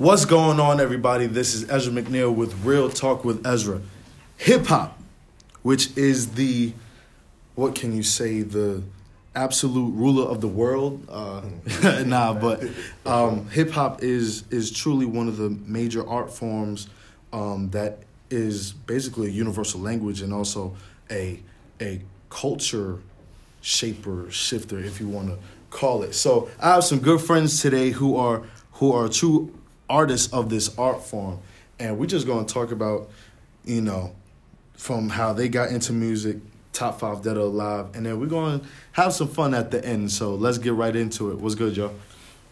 What's going on, everybody? This is Ezra McNeil with Real Talk with Ezra. Hip hop, which is the, what can you say, the absolute ruler of the world. Uh, nah, but um, hip hop is is truly one of the major art forms um, that is basically a universal language and also a a culture shaper shifter, if you want to call it. So I have some good friends today who are who are true artists of this art form, and we're just going to talk about, you know, from how they got into music, top five that are alive, and then we're going to have some fun at the end. So let's get right into it. What's good, Joe?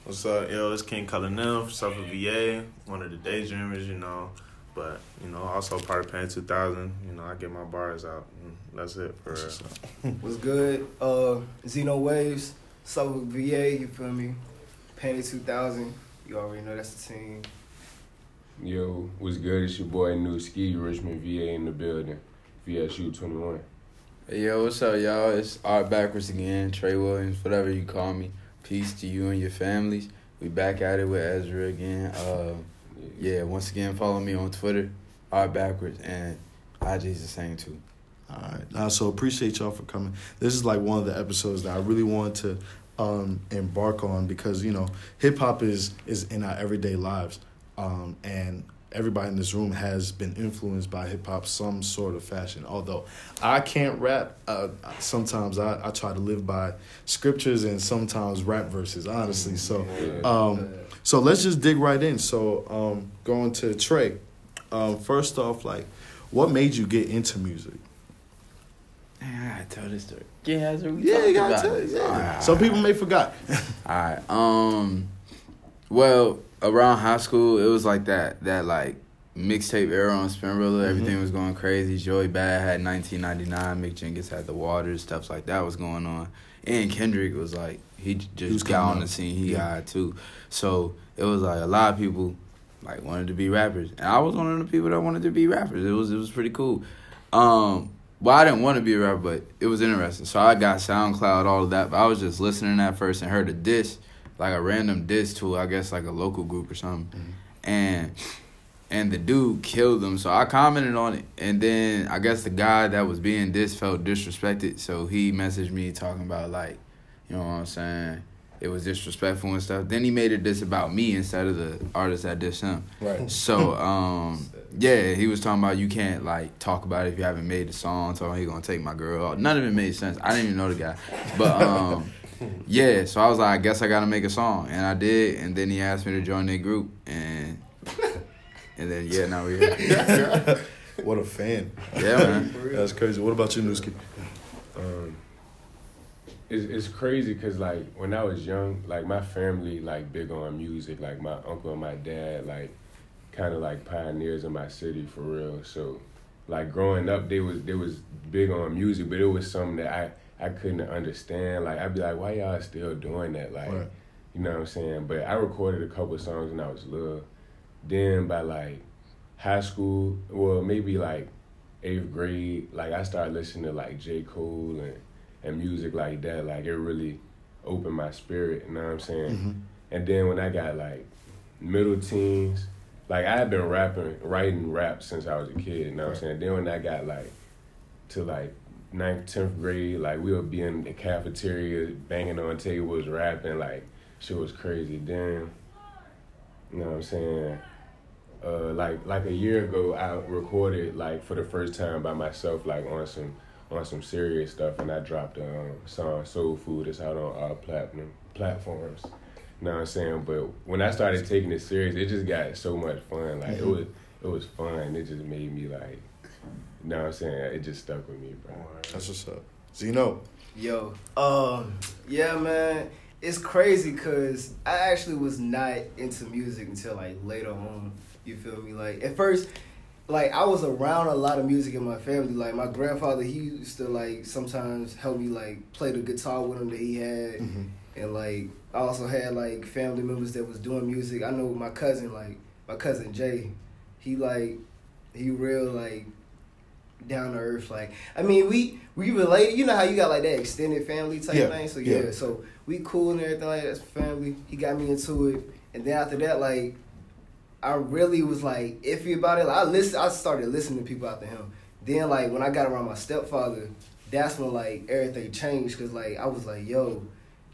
What's up, yo? It's King Colonel from Suffolk VA, one of the daydreamers, you know. But, you know, also part of Pan 2000. You know, I get my bars out. And that's it for real. What's good? Uh, Zeno Waves, Suffolk VA, you feel me? Panic 2000, you already know that's the team. Yo, what's good? It's your boy New Ski, Richmond VA in the building. VSU 21. Hey, yo, what's up, y'all? It's Art Backwards again, Trey Williams, whatever you call me. Peace to you and your families. We back at it with Ezra again. Uh, yeah, once again, follow me on Twitter, Art Backwards, and IG's the same too. All right. Uh, so appreciate y'all for coming. This is like one of the episodes that I really wanted to um, embark on because you know hip hop is is in our everyday lives, um, and everybody in this room has been influenced by hip hop some sort of fashion. Although I can't rap, uh, sometimes I, I try to live by scriptures and sometimes rap verses. Honestly, so um, so let's just dig right in. So um, going to Trey, um, first off, like what made you get into music? I gotta tell this story. Yeah, Ezra, we Yeah, you gotta about tell this. yeah. Alright, Some people may forgot. Alright. Um well, around high school it was like that that like mixtape era on Spinrilla, everything was going crazy. Joey Bad had nineteen ninety nine, Mick Jenkins had the waters, stuff like that was going on. And Kendrick was like he j- just was got coming on the scene, he Yeah. got too. So it was like a lot of people like wanted to be rappers. And I was one of the people that wanted to be rappers. It was it was pretty cool. Um well, I didn't want to be a rapper, but it was interesting. So I got SoundCloud, all of that. But I was just listening at first and heard a diss, like a random diss to, I guess, like a local group or something. Mm-hmm. And and the dude killed them. So I commented on it. And then I guess the guy that was being dissed felt disrespected. So he messaged me talking about, like, you know what I'm saying? It was disrespectful and stuff. Then he made it diss about me instead of the artist that dissed him. Right. So um yeah, he was talking about you can't like talk about it if you haven't made the song. So he gonna take my girl. None of it made sense. I didn't even know the guy, but um yeah. So I was like, I guess I gotta make a song, and I did. And then he asked me to join their group, and and then yeah, now we're here. what a fan. Yeah, man. That's crazy. What about you, Newski? Um, it's, it's crazy because, like, when I was young, like, my family, like, big on music. Like, my uncle and my dad, like, kind of like pioneers in my city for real. So, like, growing up, they was they was big on music, but it was something that I, I couldn't understand. Like, I'd be like, why y'all still doing that? Like, Right. you know what I'm saying? But I recorded a couple of songs when I was little. Then by like high school, well maybe like eighth grade, like I started listening to like J. Cole and, and music like that. Like it really opened my spirit, you know what I'm saying? Mm-hmm. And then when I got like middle teens, like I had been rapping, writing rap since I was a kid, you know what I'm saying? Then when I got like to like ninth, tenth grade, like we would be in the cafeteria banging on tables, rapping, like shit was crazy. Then, you know what I'm saying? Uh, like like a year ago, I recorded like for the first time by myself, like on some on some serious stuff, and I dropped a um, song "Soul Food." It's out on all platinum platforms. You know what I'm saying? But when I started taking it serious, it just got so much fun. Like it was it was fun. It just made me like, you know what I'm saying? It just stuck with me, bro. That's what's up. So you know. Yo, um, yeah, man, it's crazy because I actually was not into music until like later on. You feel me? Like at first, like I was around a lot of music in my family. Like my grandfather, he used to like sometimes help me like play the guitar with him that he had, mm-hmm. and like I also had like family members that was doing music. I know my cousin, like my cousin Jay, he like he real like down to earth. Like I mean, we we related. You know how you got like that extended family type Yeah, thing. So yeah, yeah. so we cool and everything like that. That's family. He got me into it, and then after that, like I really was like iffy about it. Like, I listen, I started listening to people after him. Then like when I got around my stepfather, that's when like everything changed. Cause like I was like, yo,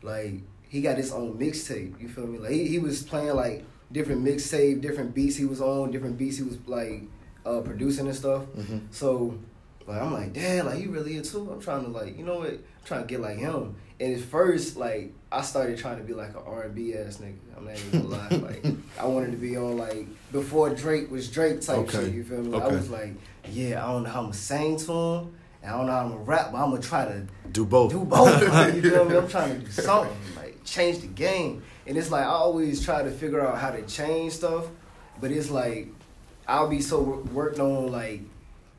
like he got his own mixtape. You feel me? Like he, he was playing like different mixtape, different beats he was on, different beats he was like uh, producing and stuff. Mhm. So like I'm like, dad, like he really into it. I'm trying to like, you know what? I'm trying to get like him. And at first, like I started trying to be like an R and B ass nigga. I'm not even gonna lie. Like I wanted to be on like before Drake was Drake type Okay. shit. You feel me? I was like, yeah, I don't know how I'm gonna sing to him. And I don't know how I'm gonna rap, but I'm gonna try to Do both. do both. you feel me? I'm trying to do something, like change the game. And it's like I always try to figure out how to change stuff, but it's like I'll be so wor- worked on like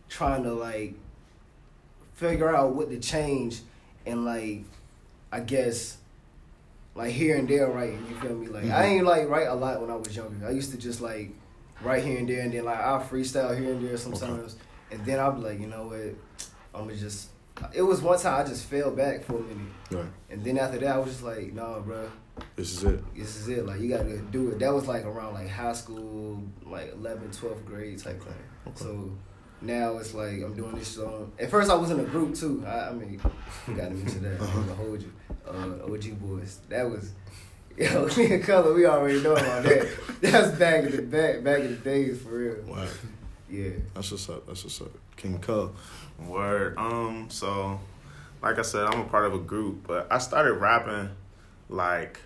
trying to like figure out what to change and like I guess like here and there writing. You feel me? Like I mm-hmm. ain't like write a lot when I was younger. I used to just like write here and there, and then like I'll freestyle here and there sometimes, and then I'll be like, you know what, I'm gonna just. It was one time I just fell back for a minute, Right. and then after that I was just like, nah, bro, This is it. this is it. Like you gotta do it. That was like around like high school, like 11th, 12th grade type thing. Okay. So now it's like I'm doing this song. At first I was in a group too. I, I mean, you gotta mention that. I'm gonna hold you. Uh, OG boys. That was. Yo, me and Color, we already know about that. That's back in the back, back in the days for real. Wow. Yeah. That's what's up. That's what's up. King Cub. Word. Um. So, like I said, I'm a part of a group, but I started rapping, like,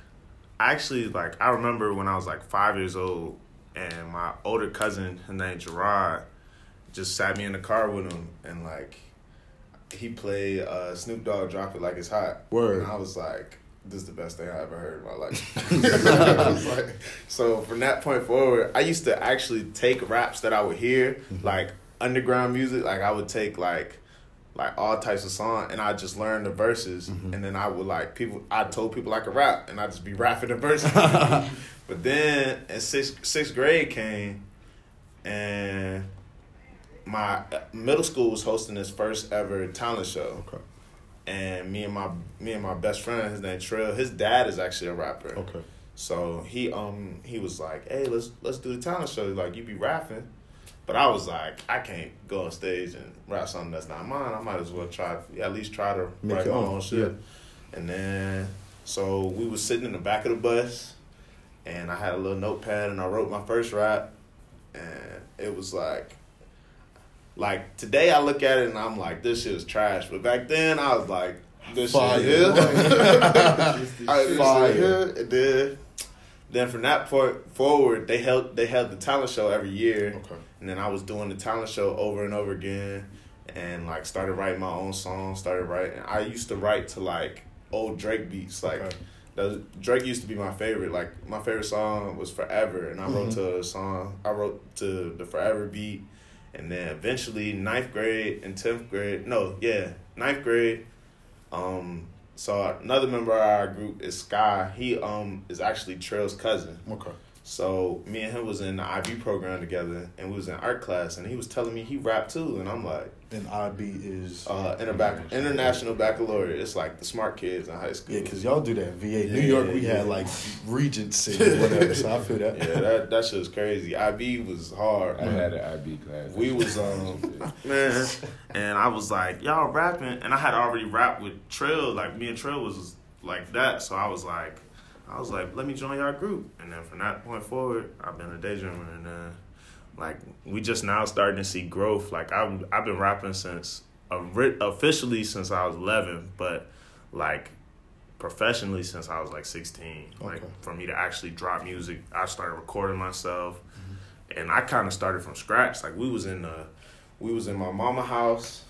actually, like I remember when I was like five years old, and my older cousin, his name Gerard, just sat me in the car with him, and like, he played uh, Snoop Dogg "Drop It Like It's Hot." Word. And I was like. This is the best thing I ever heard in my life. Like- so from that point forward, I used to actually take raps that I would hear, like underground music. Like I would take like like all types of song, and I just learned the verses, and then I would like people. I told people I could rap, and I just be rapping the verses. but then in sixth sixth grade came, and my uh, middle school was hosting its first ever talent show Okay. and me and my me and my best friend, his name Trill, his dad is actually a rapper. Okay. So he um he was like, "Hey, let's let's do the talent show." He's like, "You be rapping," but I was like, "I can't go on stage and rap something that's not mine. I might as well try at least try to Make write my own, own shit." And then so we was sitting in the back of the bus, and I had a little notepad and I wrote my first rap, and it was like. Like today, I look at it and I'm like, this shit is trash. But back then, I was like, this Fire. shit is. I Fire. And then, then from that point forward, they held they held the talent show every year, Okay. and then I was doing the talent show over and over again, and like started writing my own songs. Started writing. I used to write to like old Drake beats. Like Okay. Drake used to be my favorite. Like my favorite song was Forever, and I wrote Mhm. to a song. I wrote to the Forever beat, and then eventually ninth grade and tenth grade. No, yeah, ninth grade. Um, so another member of our group is Sky. He um is actually Trail's cousin. Okay. So me and him was in the IB program together, and we was in art class, and he was telling me he rapped too, and I'm like, And IB is uh, inter- bac- international baccalaureate. It's like the smart kids in high school. yeah, because y'all do that. VA. New Yeah, York, we yeah. had like Regents or whatever. So I feel that. yeah, that that shit was crazy. IB was hard. I had an IB class. We was um man, and I was like, y'all rapping, and I had already rapped with Trill. Like me and Trill was like that, so I was like, I was like, let me join y'all group. And then from that point forward, I've been a daydreamer, and then like we just now starting to see growth. Like I've I've been rapping since officially since I was eleven, but like professionally since I was like sixteen. Like for me to actually drop music, I started recording myself, and I kind of started from scratch. Like we was in the, we was in my mama house,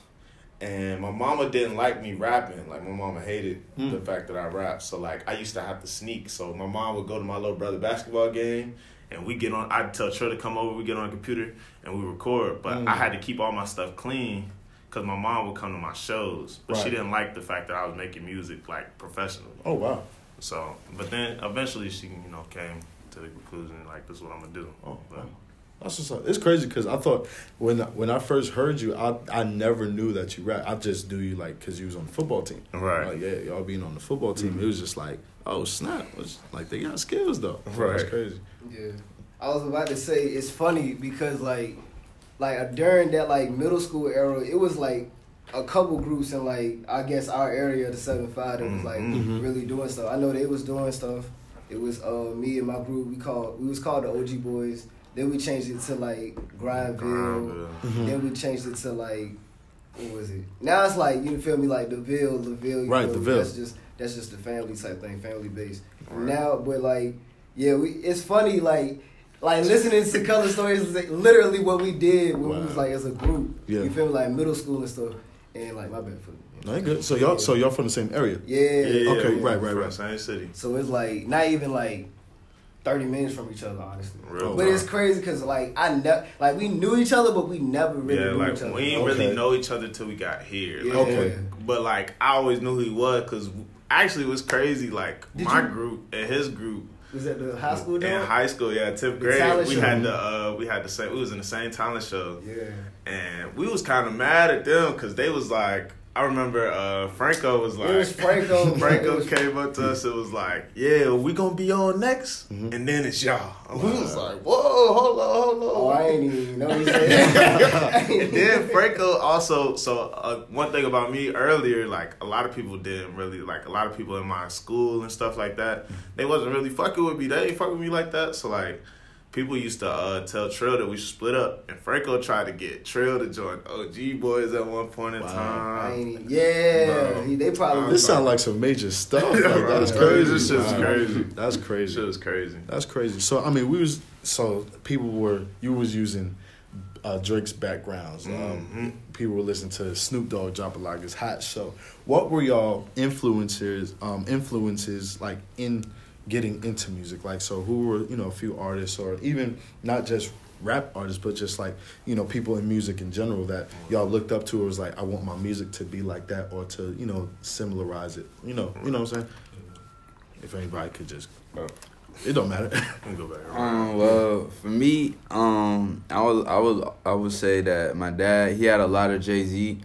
and my mama didn't like me rapping. Like my mama hated Mm. the fact that I rap. So like I used to have to sneak. So my mom would go to my little brother basketball game. And we get on. I'd tell Trill to come over. We get on a computer and we record. But Mm. I had to keep all my stuff clean because my mom would come to my shows. But she didn't like the fact that I was making music like professionally. Oh wow. So, but then eventually she, you know, came to the conclusion like this is what I'm gonna do. Oh, But, wow. That's what's up. It's crazy because I thought when when I first heard you, I I never knew that you rap. I just knew you like because you was on the football team. Right. Like yeah, y'all being on the football team, it was just like, oh snap! It's like they got skills though. Right. That's crazy. Yeah. I was about to say it's funny because like like during that like middle school era, it was like a couple groups in like I guess our area, the seven five, that was like Mhm. really doing stuff. I know they was doing stuff. It was uh me and my group. We called we was called the OG Boys. Then we changed it to like Grindville. Mhm. Then we changed it to like what was it? Now it's like you feel me like the Ville, the Ville. you Right, feel the? Ville. That's just that's just the family type thing, family based. Right. Now, but like yeah, we it's funny like. Like listening to color stories is like literally what we did when we was like as a group. Yeah. You feel me? Like middle school and stuff. And like my bad for No, you good. So y'all, so y'all from the same area? yeah. Yeah, Okay, we right, right, right. Same city. So it's like not even like thirty minutes from each other, honestly. Real But it's crazy because like I ne- like we knew each other, but we never really Yeah, knew like each other. we didn't Okay. really know each other till we got here. Yeah. Like, Okay. But like I always knew who he was because actually it was crazy. Like Did my you- group and his group Was at the high school in dog? high school, yeah, tenth grade, we show. had the uh, we had the same. We was in the same talent show, Yeah. and we was kind of mad at them because they was like. I remember uh, Franco was like, It was Franco. Franco It was- came up to us. It was like, "Yeah, we gonna be on next, Mhm. and then it's y'all." We was like, "Whoa, hold on, hold on." Oh, I ain't even know what he said. and then Franco also. So uh, one thing about me earlier, like a lot of people didn't really like a lot of people in my school and stuff like that. They wasn't really fucking with me. They ain't fucking with me like that. So like. People used to uh, tell Trill that we should split up, and Franco tried to get Trill to join OG Boys at one point in Wow. Time. ain't even, yeah. Bro. He- They probably This sounds like some major stuff. Like, that's Right. crazy. This shit's Wow. crazy. That's Shit crazy. was crazy. That's crazy. So I mean, we was so people were you was using uh, Drake's backgrounds. Um, Mhm. people were listening to Snoop Dogg drop it like it's hot. So what were y'all influencers? Um, influences like in getting into music. Like so, who were you know a few artists or even not just rap artists, but just like you know people in music in general that y'all looked up to or was like I want my music to be like that or to you know similarize it. You know, you know what I'm saying. If anybody could just, Oh. it don't matter. Go back. Um, well, for me, um, I would, I would, I would say that my dad, he had a lot of Jay Z,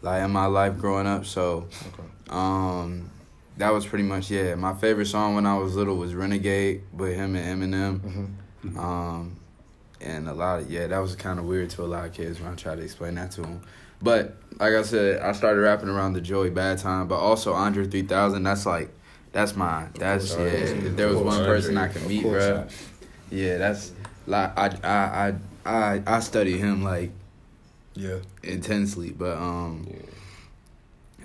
like in my life growing up. So, Okay. um, that was pretty much yeah. My favorite song when I was little was Renegade with him and Eminem. Mm-hmm. Um, and a lot of yeah, that was kind of weird to a lot of kids when I tried to explain that to them. But like I said, I started rapping around the Joey Bad Time, but also Andre three thousand. That's like, that's my, that's yeah. If there was one person I could meet, bruh. Yeah, that's like I I I I I study him like Yeah. intensely, but um Yeah.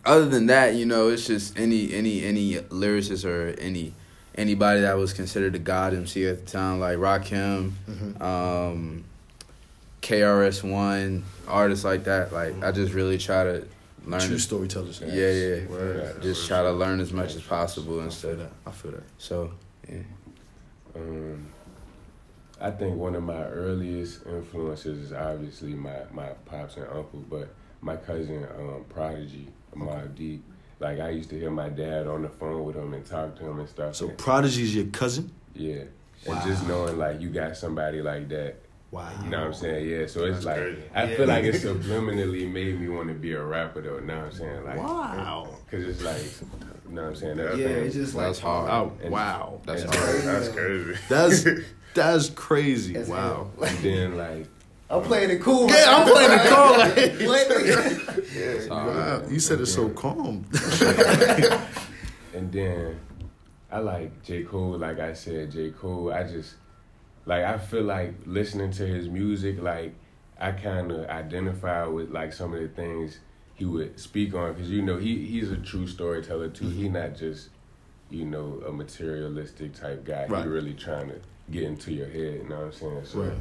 Other than that, you know, it's just any any any lyricist or any anybody that was considered a god MC at the time, like Rakim, Mm-hmm. um, KRS One, artists like that. Like I just really try to learn. True it. storytellers. Yeah, yeah. yeah. Word. Just try to learn as much as possible and I stuff. I feel that. So yeah. Um, I think one of my earliest influences is obviously my, my pops and uncle, but my cousin um, Prodigy, Mobb Deep. Like I used to hear my dad on the phone with him and talk to him and stuff. So and- Prodigy's your cousin? yeah, Wow. and just knowing like you got somebody like that, Wow. you know what I'm saying? Yeah, so it's That's like crazy. I Yeah. feel like it subliminally made me want to be a rapper though. You know what I'm saying? Like, Wow. Cause it's like, you know what I'm saying? That's Yeah, family. it's just like That's hard. Oh, And- wow. That's and- hard. That's uh, crazy. That's that's crazy. That's wow. hell. And then like I'm playing it cool. Yeah, I'm playing it cool. Like, It's hard. Wow. You said it so calm. And then I like J. Cole, like I said, J. Cole, I just like I feel like listening to his music, like I kind of identify with like some of the things he would speak on because you know he he's a true storyteller too. He not just you know a materialistic type guy. Right. He really trying to get into your head. You know what I'm saying? So Right.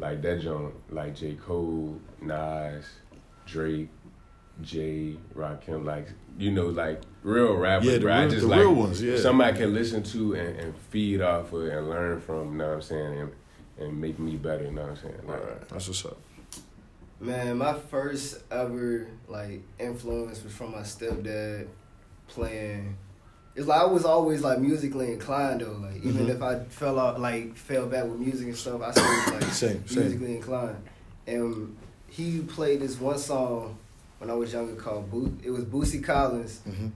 Like that joint, like J. Cole, Nas, Drake, Jay, Rakim, like you know, like real rappers. Yeah, the bro. I real- just the like real ones, yeah. Somebody can listen to and, and feed off of and learn from. You know what I'm saying? And, and make me better. You know what I'm saying? Like, That's what's up. Man, my first ever like influence was from my stepdad playing. It's like I was always like musically inclined though. Like even Mhm. if I fell out, like fell back with music and stuff, I still was like Same, same. musically inclined. And he played this one song when I was younger called Bo- it was Bootsy Collins. Mm-hmm.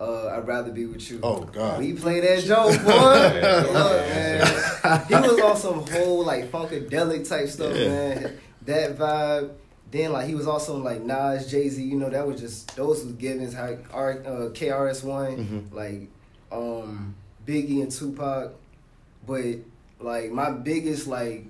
uh, I'd rather be with you. Oh God. He played that joke, boy, look, man. He was on some whole like funkadelic type stuff, Yeah. man. That vibe. Then like he was also like Nas, Jay Z. You know that was just those was givens. How R, uh, KRS One, Mhm. like um, Biggie and Tupac. But like my biggest like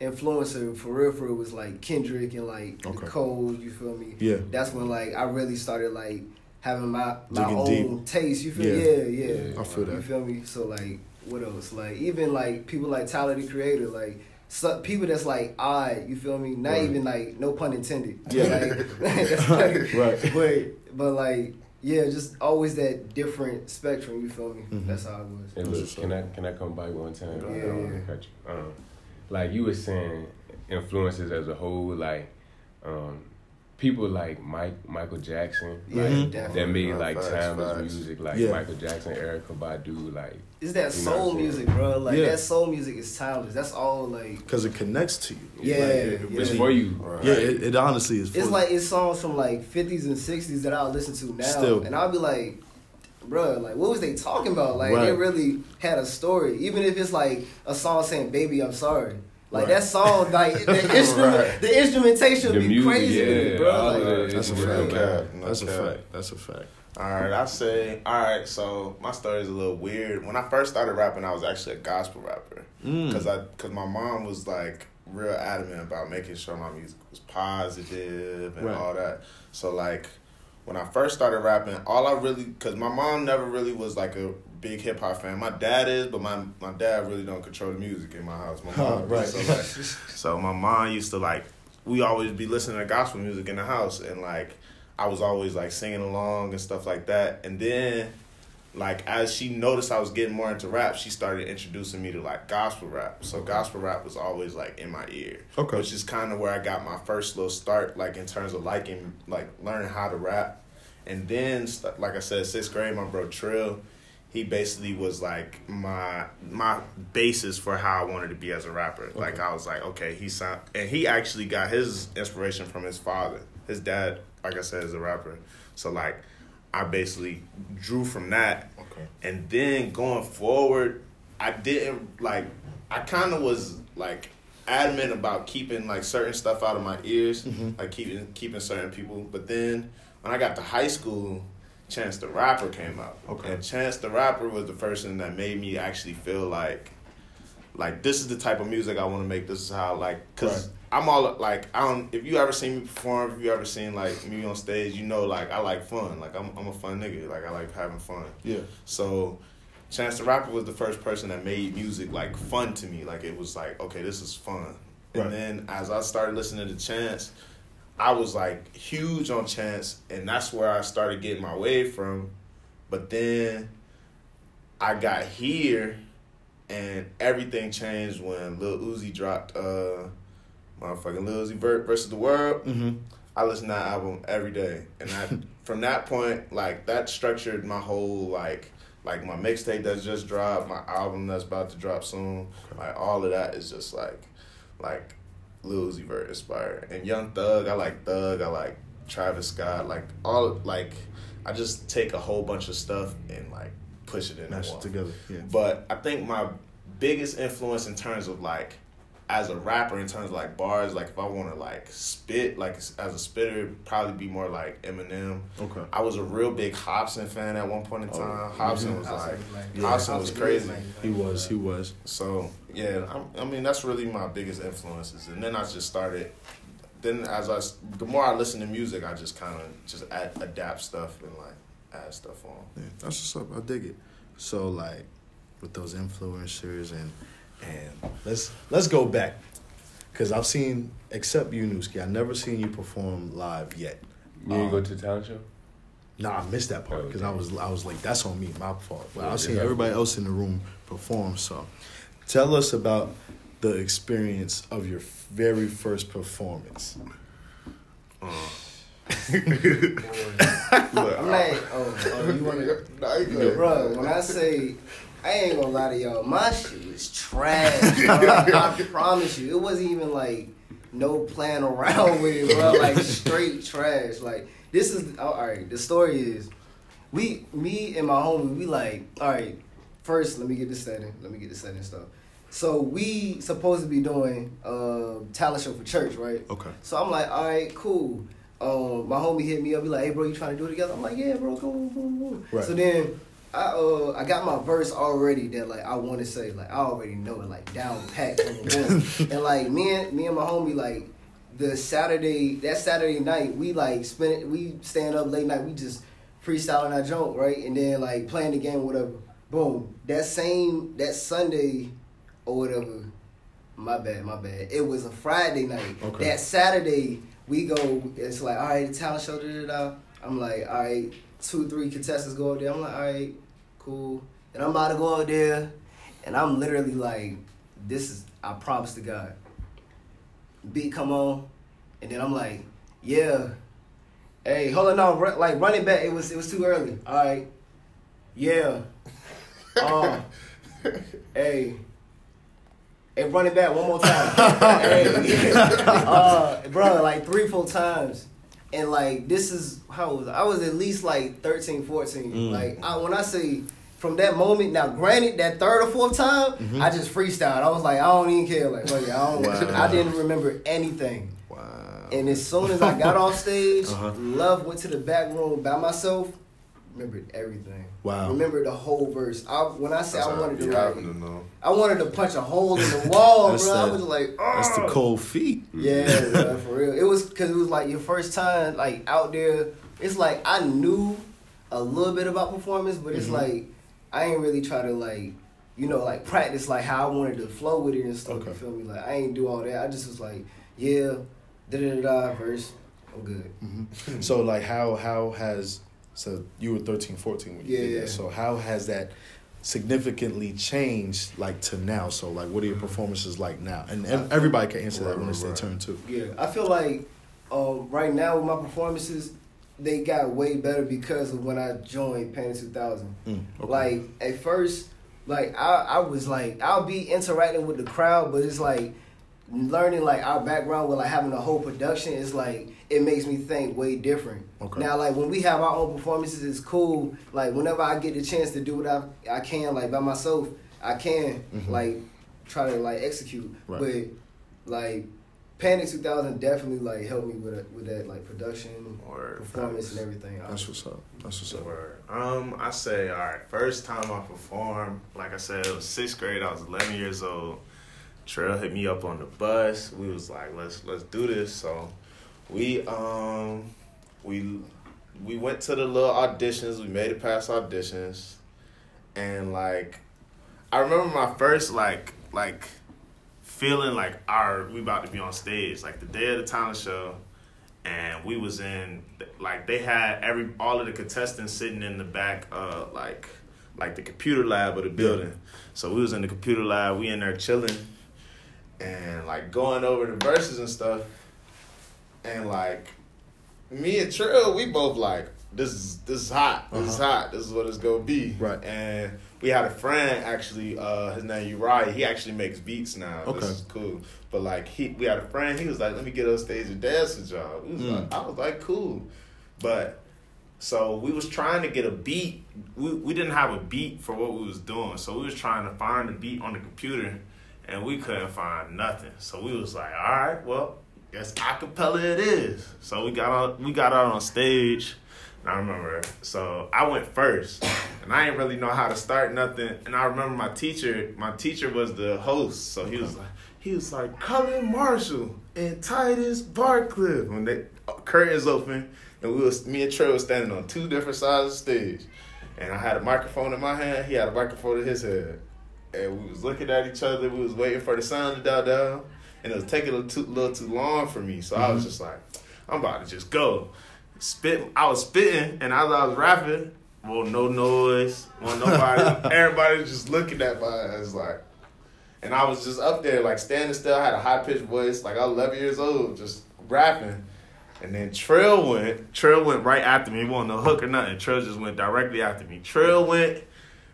influencer for real, for real was like Kendrick and like Okay. Cole. You feel me? Yeah. That's when like I really started like having my my Digging own deep. taste. You feel? Yeah. Yeah, yeah. I feel that. You feel me? So like, what else? Like even like people like Tyler the Creator, like so, people that's like odd. You feel me? Not Right. even like no pun intended. Yeah. Like, like, Right. But but like yeah, just always that different spectrum. You feel me? Mhm. That's how it was. Hey, That's look, can I can I come by one time? Yeah, I don't wanna yeah. cut you. Um, like you were saying, influences as a whole, like um, people like Mike Michael Jackson, Yeah, like that made like facts, timeless facts. music, like Yeah. Michael Jackson, Erykah Badu, like It's that soul what I'm saying? music, bro. Like Yeah. that soul music is timeless. That's all like Because it connects to you. Yeah, Like, it- yeah. it's for you. Right. Yeah, it, it honestly is. For It's you. like it's songs from like fifties and sixties that I'll listen to now, Still. and I'll be like, "Bruh, like what was they talking about? Like Right. they really had a story, even if it's like a song saying "Baby, I'm sorry." Like Right. that song, like the instrument, Right. the instrumentation The be music, crazy, with it, yeah, bro. all Like, that. That's a fact. real. No That's a fact. That's a fact. All right, I say, all right. So my story is a little weird. When I first started rapping, I was actually a gospel rapper Mm. because I because my mom was like real adamant about making sure my music was positive and Right. all that. So like when I first started rapping, all I really because my mom never really was like a big hip hop fan. My dad is, but my my dad really don't control the music in my house. My mom, right. So, like, so my mom used to like we always be listening to gospel music in the house and like I was always like singing along and stuff like that. And then like as she noticed I was getting more into rap, she started introducing me to like gospel rap. So gospel rap was always like in my ear. Okay. Which is kind of where I got my first little start like in terms of liking like learning how to rap. And then like I said 6th grade my bro Trill he basically was like my my basis for how I wanted to be as a rapper. Like I was like, okay, he signed, and he actually got his inspiration from his father. His dad, like I said, is a rapper. So like I basically drew from that. Okay. And then going forward, I didn't like I kind of was like adamant about keeping like certain stuff out of my ears, Mhm. like keeping keeping certain people. But then when I got to high school, Chance the Rapper came out. Okay. And Chance the Rapper was the person that made me actually feel like like this is the type of music I want to make. This is how like cuz Right. I'm all like I don't if you ever seen me perform, if you ever seen like me on stage, you know like I like fun. Like I'm I'm a fun nigga. Like I like having fun. Yeah. So Chance the Rapper was the first person that made music like fun to me. Like it was like, okay, this is fun. Right. And then as I started listening to Chance, I was like huge on Chance and that's where I started getting my wave from. But then I got here and everything changed when Lil Uzi dropped uh motherfucking Lil Uzi Vert versus the World. Mm-hmm. I listen to that album every day, and I from that point, like that structured my whole like like my mixtape that's just dropped, my album that's about to drop soon, like all of that is just like like Lil Uzi Vert inspired, and Young Thug. I like Thug. I like Travis Scott. Like all like I just take a whole bunch of stuff and like push it in Mash it together. Yeah. But I think my biggest influence in terms of like as a rapper in terms of like bars, like if I want to like spit, like as a spitter, it'd probably be more like Eminem. Okay. I was a real big Hopsin fan at one point in Oh, time. Hopsin mhm. was Hopsin like, like- Yeah. Hopsin was crazy. He was. He was. So yeah, I, I mean that's really my biggest influences. And then I just started. Then as I, the more I listen to music, I just kind of just add, adapt stuff and like add stuff on. Yeah, that's what's up. I dig it. So like with those influencers and and let's let's go back because I've seen except you, Newski. I've never seen you perform live yet. You ain't Um, go to the talent show? Nah, I missed that part because I Okay. was I was like, that's on me, my fault. But Yeah, I've seen yeah. everybody else in the room perform. So, tell us about the experience of your very first performance. Uh, Look, I'm like, oh, oh you want to, Nah, bro? When I say, I ain't gonna lie to y'all, my shit was trash. I promise you, it wasn't even like no playing around with it, bro. Like straight trash. Like this is oh, all right. The story is, we, me and my homie, we like, all right. First, let me get the setting. Let me get the setting stuff. So we supposed to be doing uh talent show for church, right? Okay. So I'm like, all right, cool. Um, my homie hit me up, be like, hey, bro, you trying to do it together? I'm like, yeah, bro, come on, come on. Right. So then I uh I got my verse already that like I want to say like I already know it like down pat and like me and me and my homie like the Saturday that Saturday night we like spend we stand up late night we just freestyling our joint right? And then like playing the game whatever. Boom. That same that Sunday or whatever my bad my bad. It was a Friday night. Okay. that Saturday we go it's like all right the talent show da da da. I'm like all right two three contestants go up there. I'm like all right cool and I'm about to go out there and I'm literally like this is I promise to God. Beat come on, and then I'm like, yeah, hey, hold on, no, run, like running back, it was it was too early. All right, yeah, um, hey, hey, run it back one more time, hey, uh, bro, like three, four times. And like this is how old was I? I was at least like 13, 14. Mm. Like I, when I say from that moment, now granted that third or fourth time, I just freestyled. I was like, I don't even care. Like, I don't. Wow. I didn't remember anything. Wow. And as soon as I got off stage, Uh-huh. love went to the back room by myself. Remembered everything. Wow. Remembered the whole verse. I when I say That's I wanted to be like, happening. I wanted to punch a hole in the wall, That's bro. I was like, oh. That's the cold feet. Yeah, bro, for real. It was because it was like your first time like out there. It's like I knew a little bit about performance, but it's Mhm. like I ain't really try to like you know like practice like how I wanted to flow with it and stuff. Okay. You feel me? Like I ain't do all that. I just was like, yeah, da da da da verse. I'm good. hmm So like how how has so you were 13, 14 when you did Yeah. that. So how has that significantly changed like to now? So like what are your performances like now? And, and everybody can answer that when it's their turn too. Yeah, I feel like um, right now with my performances, they got way better because of when I joined Panic 2000. Mm, okay. Like at first, like I, I was like I'll be interacting with the crowd, but it's like learning like our background with like having a whole production is like it makes me think way different. Okay. Now like when we have our own performances, it's cool. Like whenever I get the chance to do what I I can like by myself, I can Mhm. like try to like execute. Right. But like Panic 2000 definitely like helped me with with that like production, or performance, facts. and everything. That's what's up. That's what's up. Word. Um, I say, all right. First time I performed, like I said, it was sixth grade. I was 11 years old. Trail hit me up on the bus. We was like, let's let's do this. So, we um, we we went to the little auditions. We made it past auditions, and like, I remember my first like like feeling like our we about to be on stage. Like the day of the talent show and we was in like they had every all of the contestants sitting in the back uh like like the computer lab of the building. So we was in the computer lab, we in there chilling and like going over the verses and stuff. And like me and Trill, we both like this is this is hot. This is Uh-huh. hot. This is what it's gonna be. Right. And we had a friend actually, uh, his name is Uriah. He actually makes beats now. Okay. This is cool. But like he we had a friend, he was like, Let me get on stage and dance with y'all. Was Mm. like, I was like, cool. But so we was trying to get a beat. We we didn't have a beat for what we was doing. So we was trying to find a beat on the computer and we couldn't find nothing. So we was like, all right, well, guess acapella it is. So we got on we got out on stage. And I remember, so I went first, and I didn't really know how to start nothing. And I remember my teacher, my teacher was the host, so he was like, he was like, Colin Marshall and Titus Barcliffe. When they curtains open, and we was me and Trey was standing on two different sides of the stage, and I had a microphone in my hand, he had a microphone in his head, and we was looking at each other. We was waiting for the sound to die down, and it was taking a little too, little too long for me. So I was mm-hmm. just like, I'm about to just go. Spit. I was spitting, and as I was rapping, well, no noise, well, nobody. everybody was just looking at my ass like, and I was just up there like standing still. I had a high pitched voice, like I was 11 years old, just rapping. And then Trail went. Trill went right after me. He wasn't no hook or nothing. Trail just went directly after me. Trail went.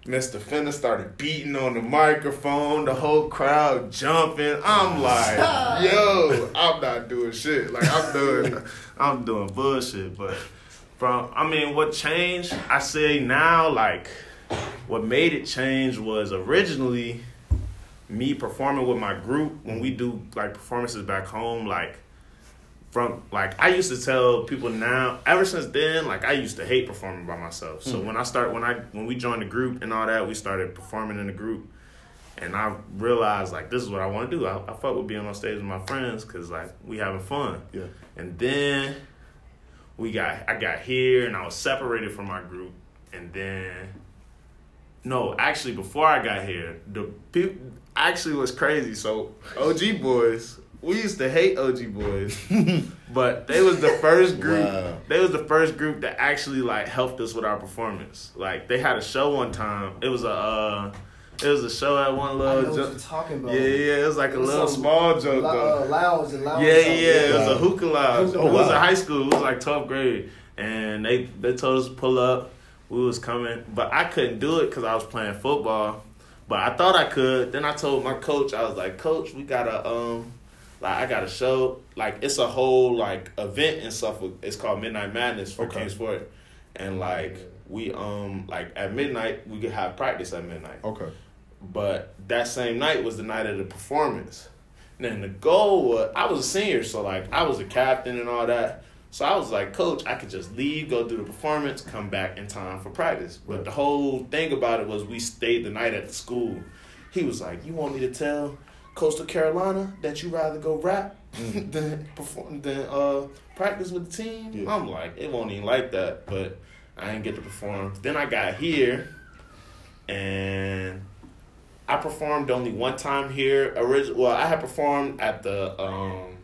Mr. Fender started beating on the microphone. The whole crowd jumping. I'm like, yo, I'm not doing shit. Like I'm doing, I'm doing bullshit. But From I mean, what changed? I say now, like, what made it change was originally me performing with my group when we do like performances back home, like from like I used to tell people now. Ever since then, like I used to hate performing by myself. So mm. when I start when I when we joined the group and all that, we started performing in the group, and I realized like this is what I want to do. I, I fuck with being on stage with my friends because like we having fun. Yeah. And then we got I got here and I was separated from my group, and then no, actually before I got here, the people actually was crazy. So OG boys, we used to hate OG boys, but they was the first group. Wow. They was the first group that actually like helped us with our performance. Like they had a show one time. It was a uh, it was a show at one I know little. what you're talking about. yeah, yeah, it was like a It was little some small joke Lo- though. uh, lounge, and lounge. Yeah, yeah, it was a Wow. hookah lounge. Hookah It was lounge. a high school. It was like 12th grade. And they, they told us to pull up. We was coming. But I couldn't do it because I was playing football. But I thought I could. Then I told my coach, I was like, Coach, we got to, um, like, I got a show. Like, it's a whole, like, event in Suffolk. It's called Midnight Madness for Okay. King's Fork. And, like, we, um, like, at midnight, we could have practice at midnight. Okay. But that same night was the night of the performance. And then the goal was I was a senior, so like I was a captain and all that. So I was like, Coach, I could just leave, go do the performance, come back in time for practice. But the whole thing about it was we stayed the night at the school. He was like, You want me to tell Coastal Carolina that you rather go rap than perform than uh practice with the team? Yeah. I'm like, it won't even like that, but I didn't get to perform. Then I got here and I performed only one time here. Orig- well, I had performed at the um,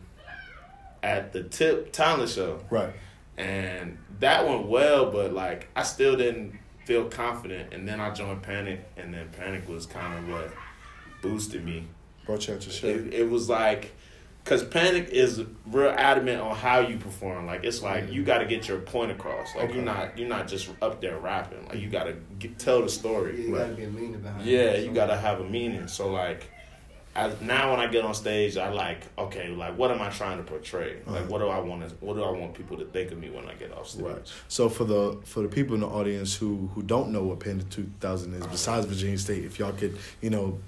at the Tip Talent Show, Right. and that went well. But like, I still didn't feel confident. And then I joined Panic, and then Panic was kind of what boosted me. Brought you out your shit. It, it was like, cause Panic is real adamant on how you perform. Like it's like you got to get your point across. Like Okay. you're not you're not just up there rapping. Like you got to tell the Yeah, story. you gotta be a meaning behind yeah, you gotta have a meaning. So like, as now when I get on stage, I like okay, like what am I trying to portray? Like Uh-huh. what do I want to? What do I want people to think of me when I get off stage? Right. So for the for the people in the audience who who don't know what Panic Two Thousand is, besides Virginia State, if y'all could, you know,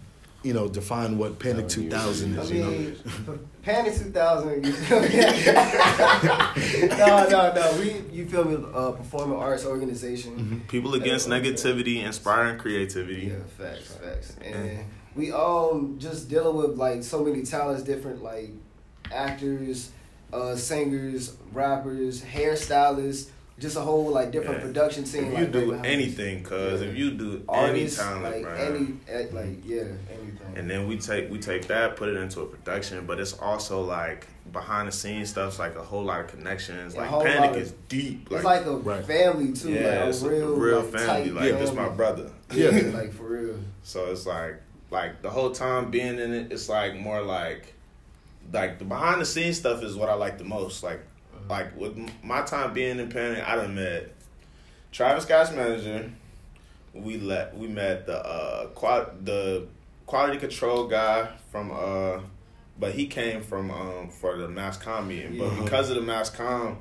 you know, define what Panic Oh, Two yeah. I is, you know. Panic 2000. You feel me? no, no, no. We, you feel me? Uh, performing arts organization. Mm-hmm. People against negativity, inspiring creativity. Yeah, facts, facts. And we all just dealing with like so many talents, different like actors, uh, singers, rappers, hairstylists, just a whole like different Yeah. production scene. If you like, do behind anything, cause Yeah. if you do artists, any talent, like bro, any, eh, like yeah, anything. and then we take we take that, put it into a production, but it's also like behind the scenes stuff's like a whole lot of connections. Yeah, like Panic lot of- is deep. it's like a Right. family too, yeah, like it's a real, real like, family. tight Like this my brother. Yeah, Yeah. like for real. So it's like like the whole time being in it, it's like more like like the behind the scenes stuff is what I like the most. Like like with my time being in Panic, I done met Travis Scott's manager. We let we met the uh qual- the quality control guy from uh but he came from um for the mass com meeting. But Yeah. because of the mass com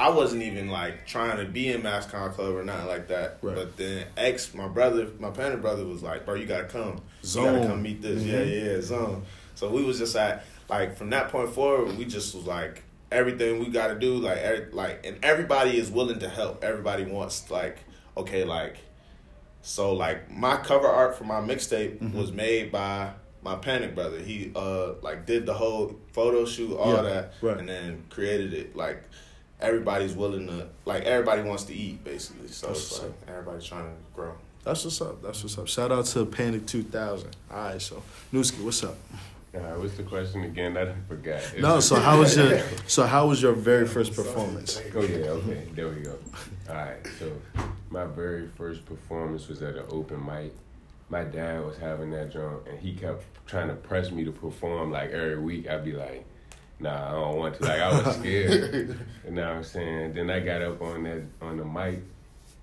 I wasn't even like trying to be in mass com club or nothing like that. Right. But then ex my brother my parent brother was like, Bro, you gotta come. You gotta come meet this. Yeah, Mhm. yeah, yeah, zone. So we was just at like from that point forward, we just was like everything we got to do, like every, like, and everybody is willing to help. Everybody wants like okay, like so like my cover art for my mixtape Mhm. was made by my panic brother. He uh like did the whole photo shoot, all Yeah, that, right. and then created it. Like everybody's willing to like everybody wants to eat basically. So That's it's like everybody's trying to grow. That's what's up. That's what's up. Shout out to Panic Two Thousand. All right, so Newski, what's up? Right, what's the question again? I forgot. No, so how was your so how was your very first performance? Oh yeah, okay, there we go. All right, so my very first performance was at an open mic. My dad was having that joint, and he kept trying to press me to perform like every week. I'd be like, Nah, I don't want to. Like I was scared. you know what I'm saying? Then I got up on that on the mic,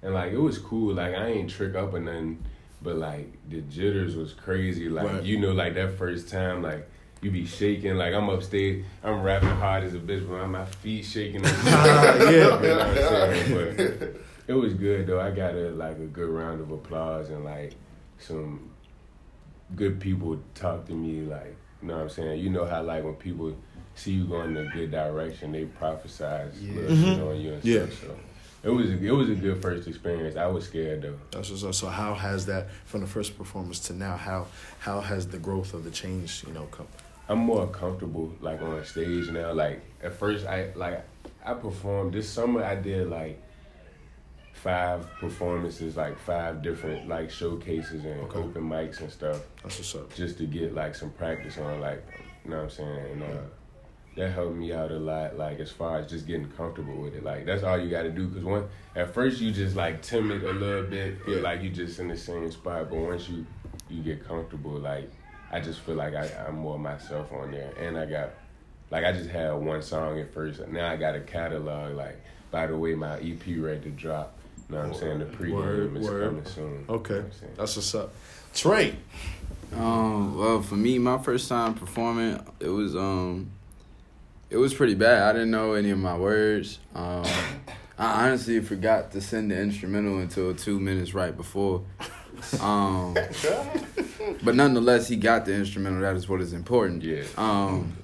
and like it was cool. Like I ain't trick up or nothing, but like the jitters was crazy. Like Right. you know, like that first time, like you be shaking. Like I'm upstage, I'm rapping hard as a bitch, but my feet shaking. Ah, yeah. You know what I'm saying? But it was good though. I got a like a good round of applause and like some good people talk to me. Like you know what I'm saying. You know how like when people see you going in a good direction, they prophesize Yeah. shit on you and Mm-hmm. Yeah. stuff. So it was it was a good first experience. I was scared though. That's what's up. So how has that from the first performance to now? How how has the growth of the change, you know, come? I'm more comfortable like on stage now. Like at first, I like I performed this summer. I did like five performances, like five different like showcases and Okay. open mics and stuff, That's what's up. just to get like some practice on like you know what I'm saying. And uh, that helped me out a lot. Like as far as just getting comfortable with it. Like that's all you got to do. Cause one at first you just like timid a little bit, feel like you just in the same spot. But once you you get comfortable, like I just feel like I, I'm more myself on there, and I got like I just had one song at first. Now I got a catalog. Like by the way, my EP ready to drop. You know what I'm saying? The pregame Word, is word. coming soon. You know Okay, what I'm that's what's up. Trey, Um, well, for me, my first time performing, it was um, it was pretty bad. I didn't know any of my words. Um, I honestly forgot to send the instrumental until two minutes right before. Um, but nonetheless, he got the instrumental. That is what is important. Yeah. Um,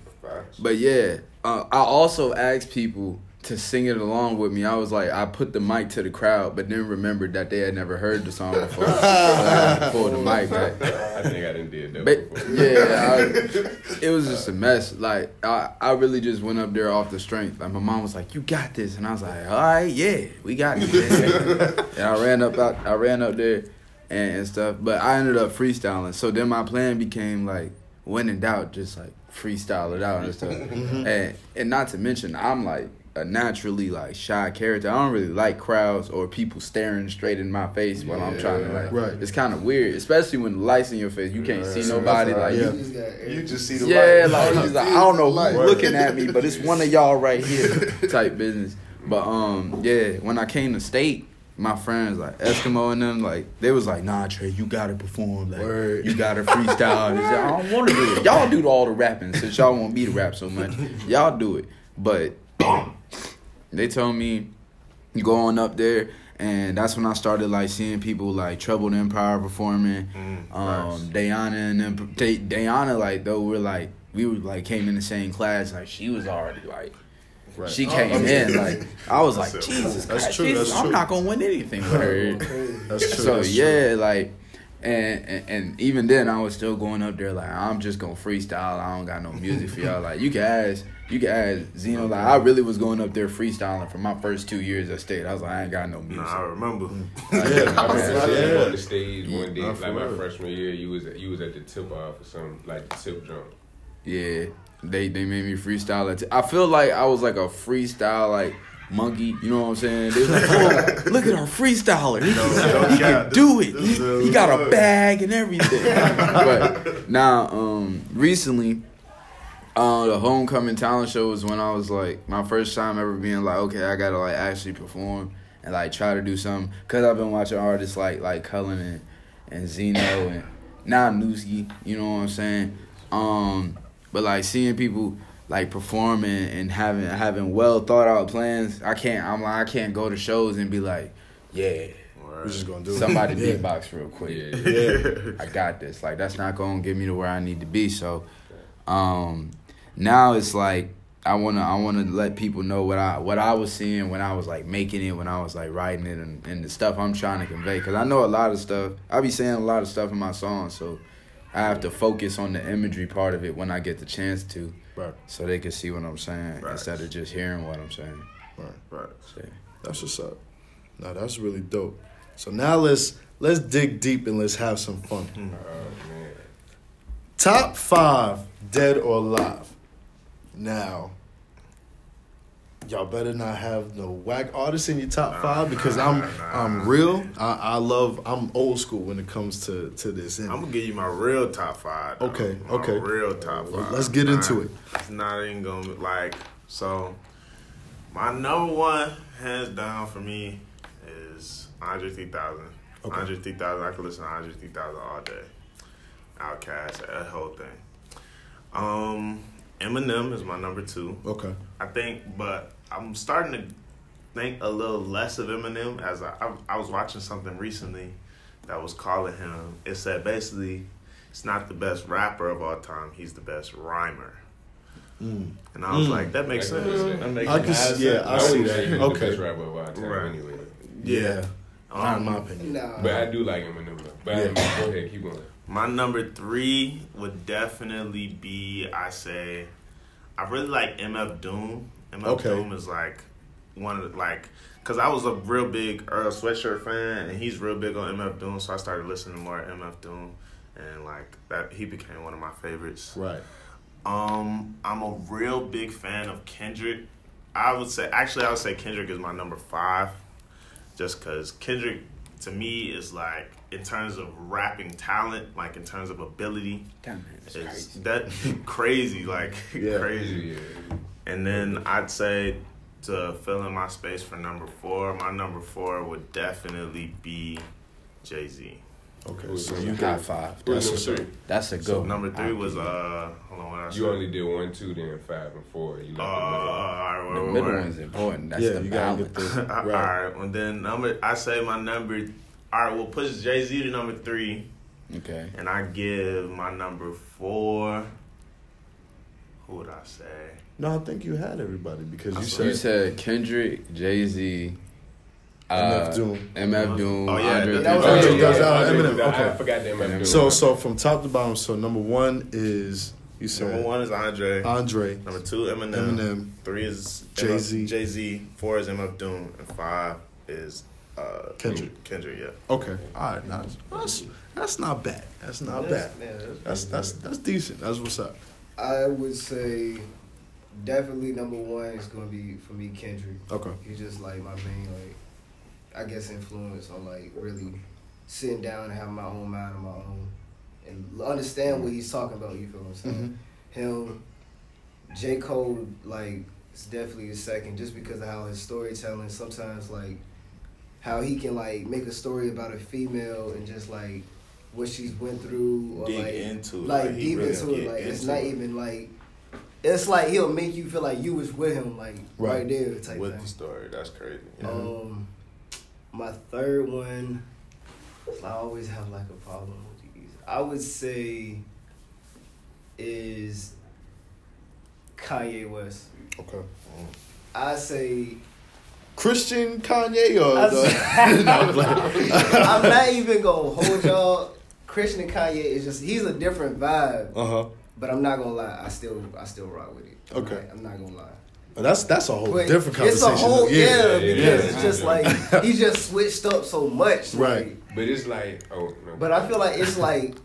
but yeah, uh, I also asked people to sing it along with me. I was like, I put the mic to the crowd, but then remembered that they had never heard the song before. so I had to pull the mic. I think I done did that But before. yeah, I, it was just a mess. Like I, I really just went up there off the strength. Like my mom was like, "You got this," and I was like, "All right, yeah, we got it." man." and I ran up out, I ran up there and, and stuff. But I ended up freestyling. So then my plan became like, when in doubt, just like freestyle it out and stuff. and and not to mention, I'm like a naturally like shy character. I don't really like crowds or people staring straight in my face while I'm trying to like. Right. It's kind of weird, especially when the lights in your face. You can't see Yeah. nobody. Like Yeah. You just You just see the yeah, light. like, he's like I don't know Light. who's looking at me, but it's one of y'all right here type business. But um, yeah, when I came to state, my friends like Eskimo and them, like they was like, Nah, Trey, you gotta perform, like Word. you gotta freestyle. And I don't want to do it. Y'all do all the rapping since y'all want me to rap so much. Y'all do it, but they told me you go on up there. And that's when I started like seeing people like Troubled Empire performing, Mm, um, Diana and them. They, Diana like though we're like we were like came in the same class. Like she was already like right? she Oh, came okay. in like I was like. Jesus That's Christ, true, Jesus, that's I'm true. not gonna win anything with her. That's true. so that's yeah, like. And, and and even then, I was still going up there like I'm just gonna freestyle. I don't got no music for y'all. Like you can ask, you can ask Zeno. Like I really was going up there freestyling for my first two years at state. I was like I ain't got no music. Nah, I remember. Mm. Oh, yeah. I remember Yeah. Yeah. on the stage one day, Nah, like for my freshman year. You was you was at the tip off or something, like the tip jump. Yeah, they they made me freestyle it. I feel like I was like a freestyle like monkey. You know what I'm saying? They was like, oh, look at our freestyler. He, no he can do it. This He, is he got a bag and everything. but now, um, recently, uh, the homecoming talent show was when I was like my first time ever being like, okay, I gotta like actually perform and like try to do something. Cause I've been watching artists like like Cullen and and Zeno and now Newski. You know what I'm saying? Um, but like seeing people like performing and having having well thought out plans, I can't. I'm like I can't go to shows and be like, yeah, We're just gonna do somebody it. Yeah. beatbox real quick. Yeah. Yeah. I got this. Like that's not gonna get me to where I need to be. So, um, now it's like I wanna I wanna let people know what I what I was seeing when I was like making it, when I was like writing it, and, and the stuff I'm trying to convey. Cause I know a lot of stuff. I be saying a lot of stuff in my songs, so I have to focus on the imagery part of it when I get the chance to, Right. so they can see what I'm saying Right. instead of just hearing what I'm saying. Right. Right. So, That's what's up. No, that's really dope. So now let's let's dig deep and let's have some fun. Oh man. Top five, dead or alive. Now, y'all better not have no whack artists in your top five because I'm nah, nah. I'm real. I, I love. I'm old school when it comes to to this. And I'm gonna give you my real top five. though. Okay, My okay. Real top five. Let's get into it. It's not even gonna like so. My number one, hands down for me, is Andre 3000. Okay. Andre 3000. I could listen to Andre 3000 all day. Outkast, that whole thing. Um, Eminem is my number two. Okay. I think, but I'm starting to think a little less of Eminem as I, I, I was watching something recently that was calling him. It said basically, it's not the best rapper of all time. He's the best rhymer. Mm. And I was Mm. like, that makes That sense. makes sense. That makes I sense. see- yeah, I I see that. he's Okay. the best rapper of our time Right. anyway. Yeah. Not in Um, my opinion. Nah. But I do like Eminem though. But I- Yeah. go ahead, keep going. My number three would definitely be, I say, I really like MF Doom. MF Okay. Doom is like one of the, like, cause I was a real big Earl Sweatshirt fan, and he's real big on MF Doom, so I started listening to more MF Doom, and like that, he became one of my favorites. Right. Um, I'm a real big fan of Kendrick. I would say, actually, I would say Kendrick is my number five, just because Kendrick to me is like in terms of rapping talent, like in terms of ability, Damn, it's it's crazy. that crazy, like Yeah. crazy. Yeah. And then I'd say to fill in my space for number four, my number four would definitely be Jay Z. Okay. Who's So you got five. That's a- three? That's a go. So number three was uh, hold on, what I You only did one, two, then five and four. You Uh, left all right, The wait, middle wait, wait. one's important. That's yeah, the you gotta balance. get the All right. right, well then number I say my number. All right, we'll push Jay Z to number three, Okay. and I give my number four. Who would I say? No, I think you had everybody because you said You said Kendrick, Jay Z, uh, MF Doom. MF Doom, Oh, yeah, Andre that- that was- 3000. Oh, yeah, yeah, I, Eminem, I, okay. I forgot the Eminem. So so from top to bottom. So number one is you said Number one is Andre. Andre, number two, Eminem. Eminem. Three is Jay-Z. Jay Z. Four is MF Doom, and five is uh, Kendrick. Kendrick, yeah. Okay, all right, nice. That's that's not bad. That's not bad. Yeah, That's that's that's decent. That's what's up. I would say definitely number one is gonna be for me Kendrick. Okay. He's just like my main like I guess influence on like really sitting down and having my own mind on my own and understand what he's talking about. You feel what I'm saying? Mm-hmm. Him, J Cole, like it's definitely the second just because of how his storytelling sometimes like how he can like make a story about a female and just like what she's went through or Dig like into like like, he deep really into it get like it's not it. even like it's like he'll make you feel like you was with him like right, Right. there type With thing. the story, that's crazy. Yeah. Um, my third one, I always have like a problem with these. I would say is Kanye West. Okay. I say Christian Kanye or I the, say- no, I'm. I'm not even gonna hold y'all. Christian and Kanye is just he's a different vibe, Uh huh. But I'm not gonna lie. I still I still rock with it. Okay. not- I'm not gonna lie. But That's that's a whole But different conversation. it's a whole yeah, Yeah, yeah, because yeah. it's just like he just switched up so much. Right. like, But it's like, oh, no. But I feel like it's like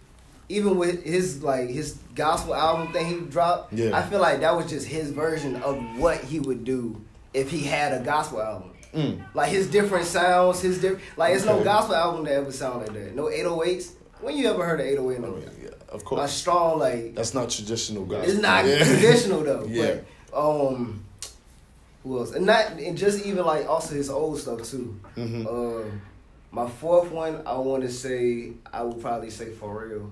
even with his like his gospel album thing he dropped, Yeah. I feel like that was just his version of what he would do if he had a gospel album. Mm. Like his different sounds, his different like it's no gospel album that ever sound like that. No 808s. When you ever heard of 808 no? mean, yeah, of course. A course. strong like That's not traditional, guys. it's not Yeah. traditional though. Yeah. But um who else? And not and just even like also his old stuff too. Mhm. Um my fourth one I wanna say I would probably say for real.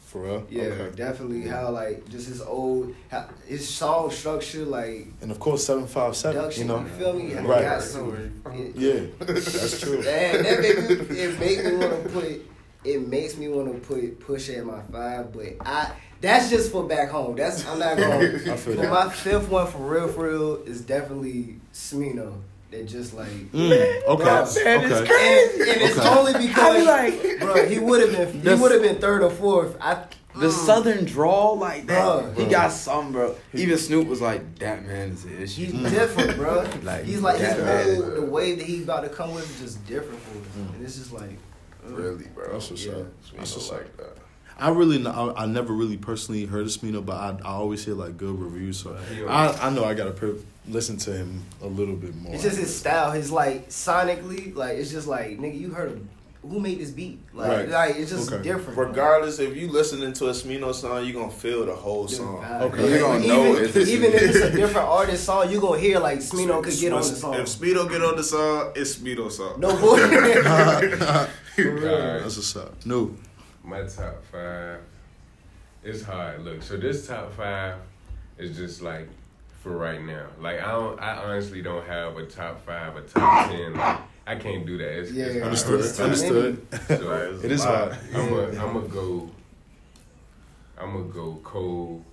For real. Yeah, Okay. definitely. How like just his old, how, his song structure, like And of course, seven five seven. You know. You feel me? How he Right. got some- it- Yeah, that's true. Man, that make me, it make me want to put. It makes me want to put push at my five, but I. That's just for back home. That's I'm not going. I feel but my fifth one for real, for real, is definitely Smino. That just like. Mm, okay. Bro, man, it's okay. And, and it's Okay. only because, be like- bro, he would have been, he would have been third or fourth. I The mm. southern drawl like that, Bruh. he got some, bro. Even Snoop was like, "That man is an He's issue." different, bro. Like, he's like his whole the way that he's about to come with is just different for him, and it's just like Really, bro. That's what's Yeah. up. That's That's what's like that. I really, n- I, I never really personally heard of Smino, but I, I always hear like good reviews. So I, I know I gotta per- listen to him a little bit more. It's just his style, his like sonically, like it's just like nigga, you heard of who made this beat? Like, Right. like it's just Okay. different. Regardless, if you listening to a Smino song, you're gonna feel the whole Different song. vibe. Okay. You gonna even, know it's even if it's a different artist song, you're gonna hear like Smino could get on the song. If song. Speedo get on the song, it's Speedo song. No boy. For real. That's what's up. No. My top five. it's hard. Look, so this top five is just like for right now. Like I don't, I honestly don't have a top five, a top ten. Like I can't do that. It's, Yeah, it's. Understood. It's Understood. So, It is hard. I'm gonna I'm gonna go. I'm gonna go Cole,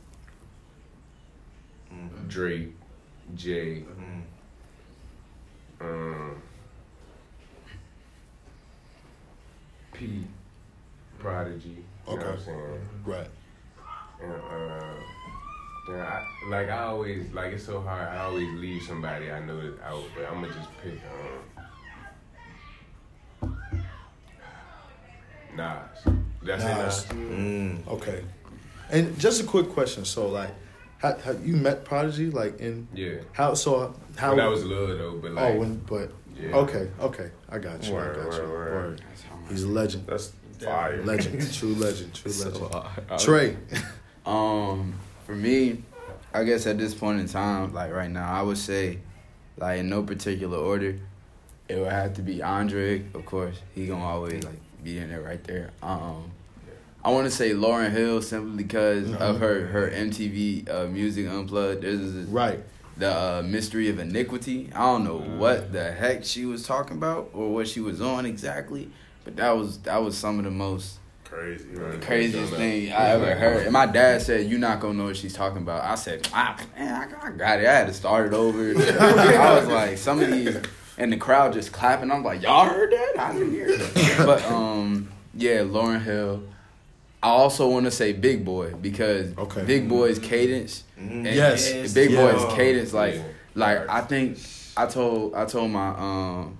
Mhm. Drake, Jay, Mhm. um, Pete, Prodigy. You know what I'm Okay. saying? Right. And uh, then I, like I always like it's so hard. I always leave somebody I know that's out, but I'm gonna just pick um, Nas. That's Nas. it. Mm. Okay. And just a quick question. So like, how, how you met Prodigy? Like in Yeah. how? So how? When I was little though, but like oh, when but yeah. okay, okay, I got you. Word, I got you. word, word. He's a legend. That's fire. Legend. True legend. True So, legend. uh, I- Trey. Um, for me, I guess at this point in time, like right now, I would say, like in no particular order, it would have to be Andre. Of course, he gonna always like be in there right there. Um, I want to say Lauryn Hill simply because of her her MTV uh, Music Unplugged. This is Right. the uh, mystery of iniquity. I don't know what the heck she was talking about or what she was on exactly, but that was that was some of the most Crazy, right? craziest thing I ever heard. And my dad said, "You're not gonna know what she's talking about." I said, ah, "Man, I, I got it. I had to start it over." I was like, "Some of these," and the crowd just clapping. I'm like, "Y'all heard that? I didn't hear it." But um, yeah, Lauryn Hill. I also want to say Big Boi because Okay. Big Boi's cadence. Mhm. and- Yes. and Big Yeah. Boy's cadence, like, Yeah. like I think I told I told my um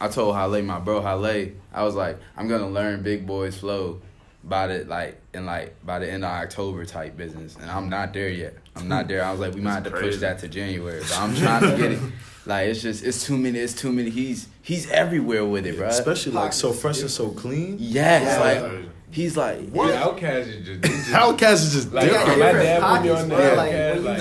I told Halle, my bro Halle, I was like, I'm gonna learn Big Boi's flow by the like in like by the end of October type business. And I'm not there yet. I'm not there. I was like, we might have to That's push that to January. But I'm trying to get it. Like it's just it's too many, it's too many. He's he's everywhere with it, bro. Especially like so fresh and so clean. Yes, Yeah. like he's like what? Yeah, Outkast is just, they just Outkast is just like different. my different dad put me pockets, on bro. that Like,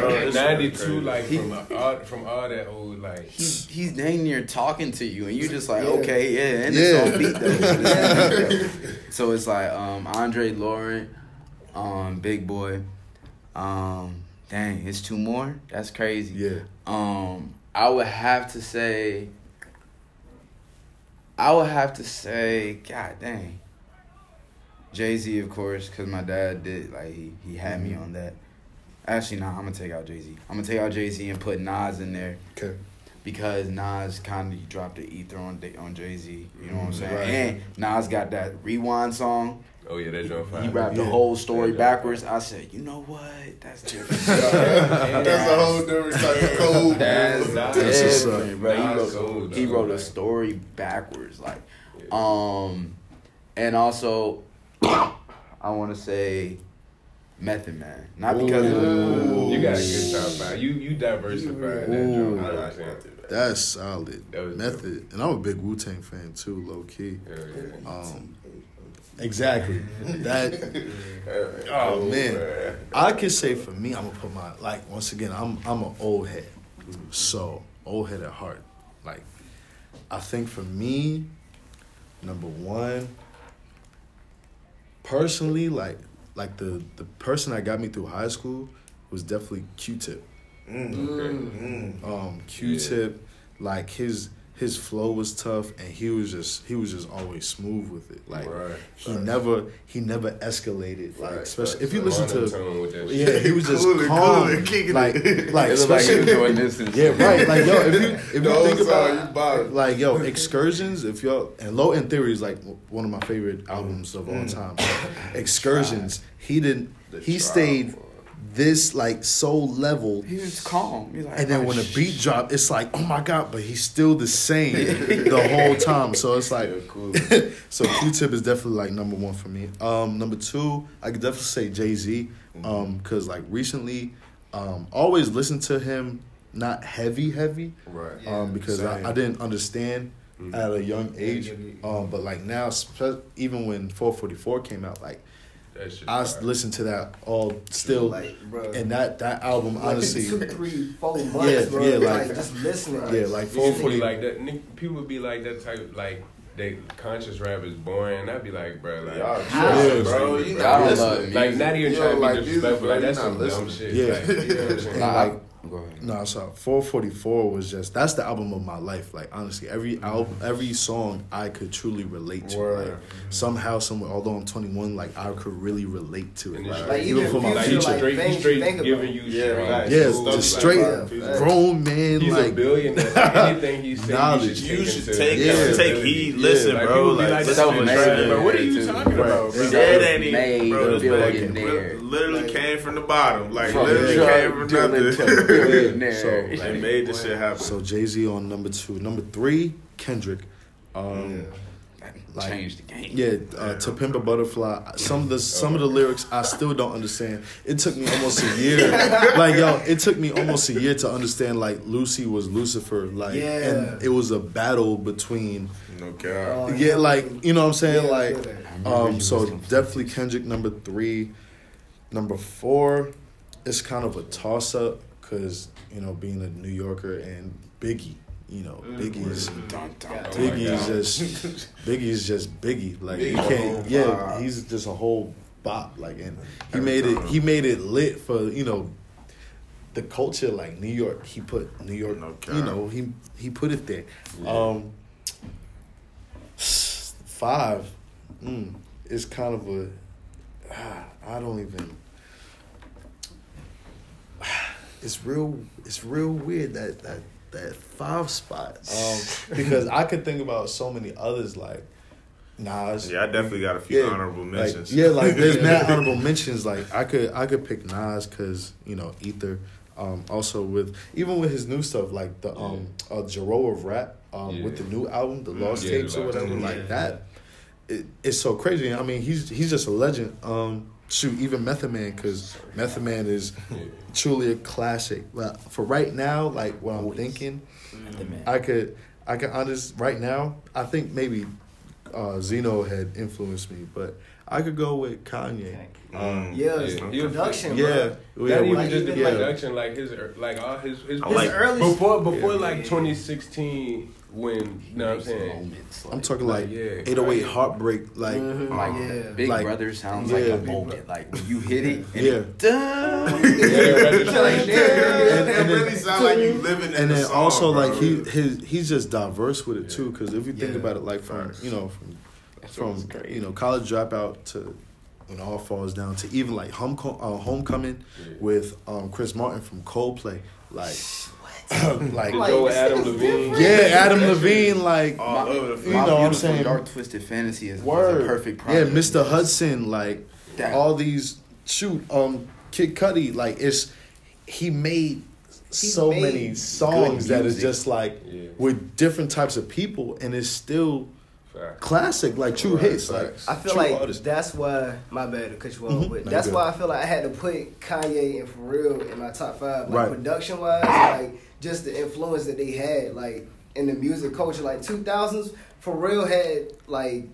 Outkast when you like, listen Bro, it's ninety so two crazy. like from all from all that old like he's he's dang near talking to you, and you just like, Yeah. okay, yeah, and Yeah. it's on beat though. So it's like um, Andre Lauren, um, Big Boi, um, dang, it's two more. That's crazy. Yeah. Um, I would have to say. I would have to say, God dang. Jay Z, of course, because my dad did like he he had me on that. Actually, nah, I'm gonna take out Jay Z. I'm gonna take out Jay Z and put Nas in there Okay. because Nas kind of dropped the ether on on Jay Z. You know what I'm saying? Right. And Nas got that rewind song. oh yeah that joint fire. He rapped the whole story Yeah. backwards. I said, you know what? That's different. That's a whole different type of code. That's bro. Nas- That's what's up. different, bro. He wrote, gold, he wrote a story backwards, like, Yeah. um, and also, I want to say, Method Man, not because of Ooh. You got a good top five. You you diversified that Ooh. joint. You I know what I'm like that. That's solid. That was Method. And I'm a big Wu Tang fan too, low key. Hell yeah. Um, exactly. That Oh, man. I can say for me, I'm gonna put my like once again, I'm I'm an old head. So old head at heart. Like I think for me, number one, personally, like like the the person that got me through high school was definitely Q tip. Mm. Mm. Um Q tip, like his his flow was tough and he was just he was just always smooth with it. Like Right. he never he never escalated. Like Right, especially right. if you listen to Monotone with that yeah, he was just calm, cooler, like it. like it like he was especially doing this. Yeah, right. Like yo, if you if you think about you like yo excursions, if y'all and Low end Theory is like one of my favorite albums of all Mm. time. excursions, he didn't. He stayed. This like soul level. He was calm. He's like, And then "Oh, when the beat drop, it's like, oh my god, but he's still the same the whole time. So it's like, Yeah, cool. so Q-Tip is definitely like number one for me. Um, number two, I could definitely say Jay Z, um, because like recently, um, always listen to him, not heavy, heavy, Right. Yeah. um, because I, I didn't understand at a young age, um, but like now, spe- even when 444 came out, like That shit I fire. listened to that all still, like, and that that album like honestly, two, three, four months, Yeah, bro. yeah, like, like- just listening. yeah, like People be 440. like that. People would be like that type. Like they conscious rap is boring. I'd be like, bro, like, Y'all How? tripping, bro. You Bro, I not don't listening. like not even You trying to like be music, disrespectful. Like that's some not dumb shit. Yeah. Like, you know what I'm saying? Like, Go ahead. No, so 444 was just that's the album of my life. Like honestly, every album, every song I could truly relate to. Word. Like somehow, somewhere, although I'm 21, like I could really relate to it. Like, Like, even even for my like, Future, like, straight, things he's straight think giving about. you Yeah, shit. right. yeah, Stuff just straight that. Yeah. grown man. He's a like billionaire. Like, anything he says, Knowledge. you You should should take, take Yeah. take accountability. heed. Listen, Like, bro. people Like, like, listen, "This is made, trash." Bro, what are you too. talking Bro, about? that Self-made ain't bro. Billionaire. literally came from the bottom. Like literally came from nothing. Billionaire. So, They made this shit happen. so Jay Z on number two, number three, Kendrick. Um, like- Changed the game. Yeah, uh, to Pimp a Butterfly. Some of the some of the lyrics I still don't understand. It took me almost a year. like yo, it took me almost a year to understand. Like Lucy was Lucifer. Like, Yeah. and it was a battle between. no cap. Oh, Yeah, like you know what I'm saying. Yeah, like, um, so definitely Kendrick number three, number four. It's kind of a toss up because you know being a New Yorker and Biggie. You know, Biggie's my Biggie's just Biggie's just Biggie. Like you can't. Yeah, he's just a whole bop. Like and he made it. He made it lit for you know. The culture like New York, he put New York. No cap. you know, he he put it there. Yeah. Um, five, mm, is kind of a. ah, I don't even. It's real. It's real weird that that that five spot. Um, because I could think about so many others like Nas. Yeah, I definitely got a few Yeah, honorable like, mentions. yeah, like there's mad honorable mentions. Like I could I could pick Nas because you know Ether. Um, also with even with his new stuff like the um uh, Jaro of rap um with the new album the Lost Yeah, Tapes the or whatever Tapes. like Yeah. that. It, it's so crazy. I mean he's he's just a legend. Um, shoot even Method Man because Method Man is truly a classic. But for right now, like what I'm thinking. I could I could honest right now. I think maybe uh, Zeno had influenced me, but I could go with Kanye. Um, Yeah, Yeah. it's He a- production, yeah, bro. yeah, Not even like just the yeah. production, like his, like all his, his, I like- early- before, before Yeah. like 2016, when you know what I'm saying. Moments, I'm talking like, Like, yeah. 808 Heartbreak, like Mhm. Like Yeah. Big Like- Brother sounds Yeah. like a moment. Like when you hit it, and Yeah. it, dun, Yeah, registration. And- it and really then- sound like you living in and the then song, also bro. like he his he's just diverse with it too. Because if you think Yeah. about it, like from you know from That's from what's you know college dropout to when all falls down to even like home uh, homecoming Yeah. with um, Chris Martin from Coldplay, like like To Like, go Adam Levine. yeah, Adam Levine, like all My- over the you know what I'm saying? dark twisted fantasy is, word, was a perfect yeah. Mr. Hudson, like That- all these shoot um Kid Cudi, like it's he made so made many songs that is just like Yeah. with different types of people and it's still Fact. classic, like true Right, hits. Like. I feel like artists. that's why my bad to cut you off, Mhm. but that's why I feel like I had to put Kanye and Pharrell in my top five, like Right. production wise, like just the influence that they had, like in the music culture, like two thousands. Pharrell had like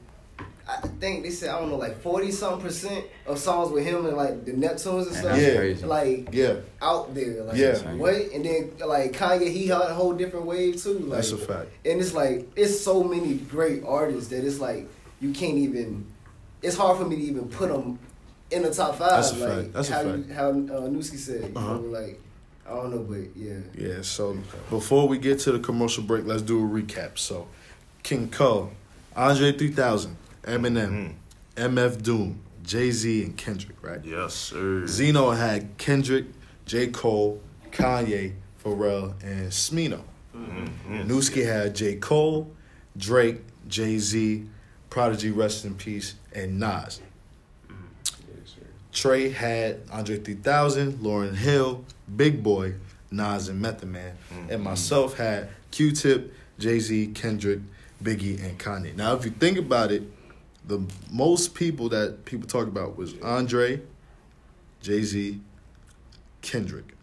I think they said I don't know like forty some percent of songs with him and like the Neptunes and And stuff, that's Yeah. crazy. like yeah, out there, like Yeah. what? And then like Kanye, he had a whole different wave too, like that's a fact. and it's like it's so many great artists that it's like you can't even. It's hard for me to even put them in the top five. That's a like fact. That's a how fact. You, how uh, Newski said. You Uh-huh. know, like I don't know, but yeah. Yeah, so before we get to the commercial break, let's do a recap. So, King Cole, Andre 3000, Eminem, MF Doom, Jay Z, and Kendrick, right? Yes, sir. Zeno had Kendrick, J. Cole, Kanye, Pharrell, and Smino. Mhm. Newski had J. Cole, Drake, Jay Z, Prodigy, rest in peace, and Nas. Yes, sir. Trey had Andre 3000, Lauryn Hill, Big Boi, Nas, and Method Man. And myself had Q Tip, Jay Z, Kendrick, Biggie, and Kanye. Now, if you think about it, the most people that people talk about was Andre, Jay Z, Kendrick.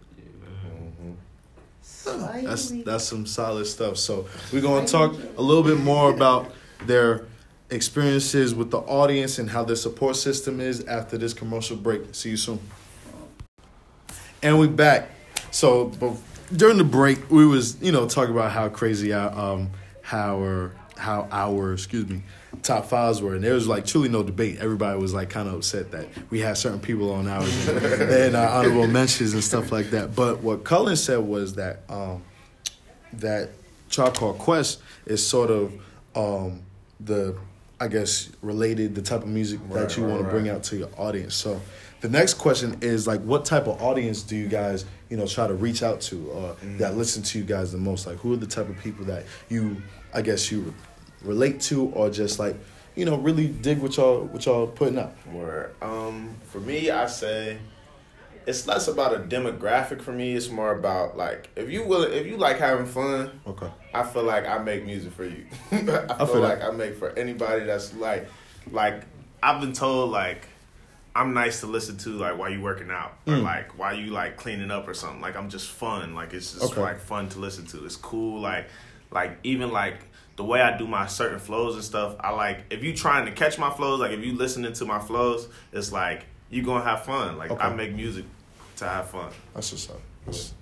That's that's some solid stuff. So we're gonna talk a little bit more about their experiences with the audience and how their support system is after this commercial break. See you soon. And we back. So but during the break, we was you know talking about how crazy our um how our how our excuse me top fives were, and there was like truly no debate. Everybody was like kind of upset that we had certain people on ours and, and our honorable mentions and stuff like that. But what Cullen said was that um, that Tribe Called Quest is sort of um, the I guess related the type of music Right, that you right, want to bring out to your audience. So the next question is like, what type of audience do you guys you know try to reach out to or that listen to you guys the most? Like, who are the type of people that you I guess you relate to or just like you know really dig what y'all what y'all putting up? Where um for me, I say it's less about a demographic for me. It's more about like if you will if you like having fun. Okay. I feel like I make music for you. I, feel, feel like that. I make for anybody that's like like I've been told like I'm nice to listen to like while you working out or Mm. like while you like cleaning up or something. Like I'm just fun. Like it's just Okay. like fun to listen to. It's cool. Like like even like the way I do my certain flows and stuff. I like if you trying to catch my flows. Like if you listening to my flows, it's like you gonna have fun. Like I make music to have fun. That's what's up.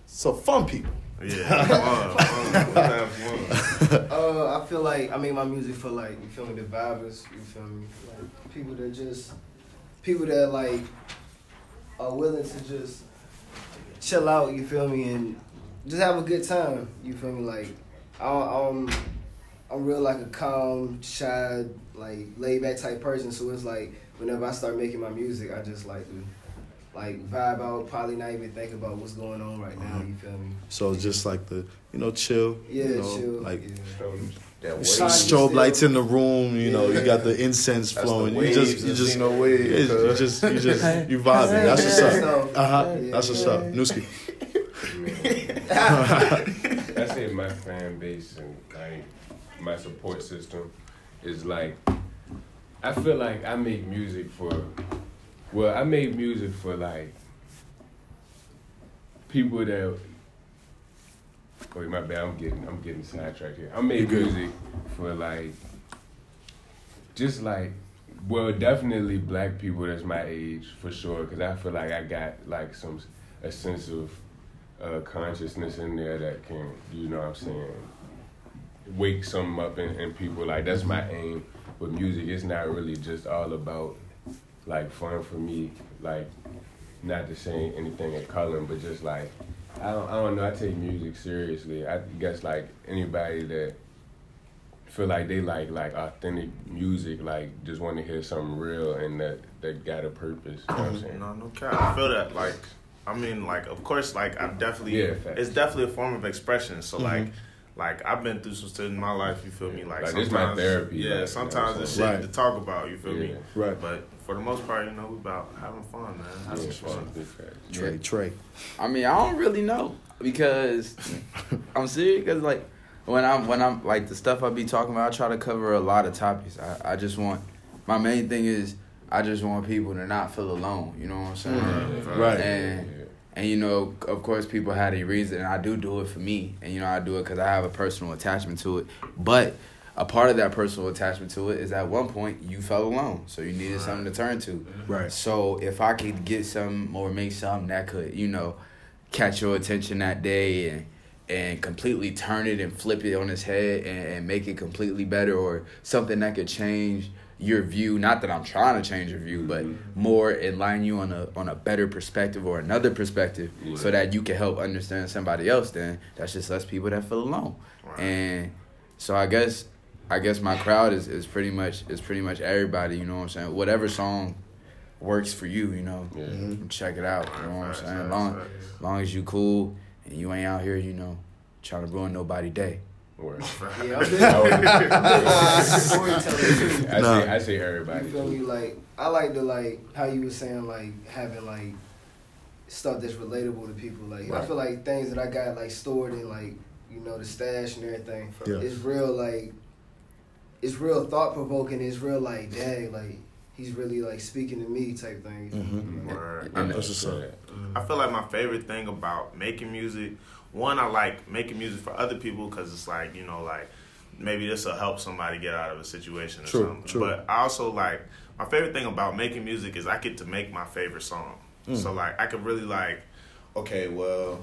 So fun people. Yeah, fun, fun. Fun. Uh, I feel like I make my music for like you feel me the vibers. You feel me like people that just people that like are willing to just chill out. You feel me and just have a good time. You feel me like I, I'm I'm real like a calm, shy, like laid back type person. So it's like whenever I start making my music, I just like to like vibe out. Probably not even think about what's going on right now. You feel me? So just like the you know chill. Yeah, you know, chill. Like yeah. That wave. Strobe lights in the room. You know, you got the incense That's flowing. the You just you of just Zeno wave, Yeah, you just you just you vibing. That's what's up. Uh huh. That's what's up. Newski. I say my fan base and like my support system is like I feel like I make music for well, I make music for like people that Wait, my bad. I'm getting I'm getting sidetracked here. I make music for like just like well, definitely black people that's my age for sure. Cause I feel like I got like some a sense of uh, consciousness in there that can, you know, what I'm saying, wake something up in, in people. Like that's my aim with music. It's not really just all about like fun for me. Like not to say anything in Cullen, but just like I don't, I don't know. I take music seriously. I guess like anybody that feel like they like like authentic music, like just want to hear something real and that that got a purpose. You know what I'm saying? No, no cap. I feel that. Like, I mean, like, of course, like, I'm definitely. Yeah, it's definitely a form of expression. So, like, mm-hmm. Like I've been through some shit in my life. You feel me? Like, Like, this my sometimes, therapy, Yeah, like, you know sometimes what it's saying? shit Right. to talk about. You feel me? Right. But for the most part, you know, we about having fun, man. That's Yeah, what's fun. big facts. Trey. Trey. I mean, I don't really know because I'm serious. Because like when I'm when I'm like the stuff I be talking about, I try to cover a lot of topics. I, I just want my main thing is I just want people to not feel alone. You know what I'm saying? Mm-hmm. Right. And and you know, of course, people had a reason, and I do do it for me, and you know, I do it because I have a personal attachment to it. But a part of that personal attachment to it is at one point you felt alone, so you needed something to turn to. Right. So if I could get some or make something that could, you know, catch your attention that day and and completely turn it and flip it on its head and, and make it completely better or something that could change your view not that I'm trying to change your view but more enlighten you on a on a better perspective or another perspective so that you can help understand somebody else then that's just us people that feel alone. Right. and so I guess I guess my crowd is, is pretty much is pretty much everybody you know what I'm saying? Whatever song works for you you know? Yeah. Mm-hmm. check it out you know what I'm saying? long long as you cool and you ain't out here, you know, trying to ruin nobody day. Word. Yeah, I'm big, I'm big on too. I Nah. say I say You everybody. feel me? Like I like the like how you were saying like having like stuff that's relatable to people. Like I feel like things that I got like stored in like you know the stash and everything. Yeah. It's real like it's real thought provoking. It's real like dang like he's really like speaking to me type thing. You feel me? Word. And That's what's up. I feel like my favorite thing about making music, one, I like making music for other people because it's like, you know, like maybe this will help somebody get out of a situation or True, something. true. But I also like, my favorite thing about making music is I get to make my favorite song. Mm. So, like, I could really, like, okay, well,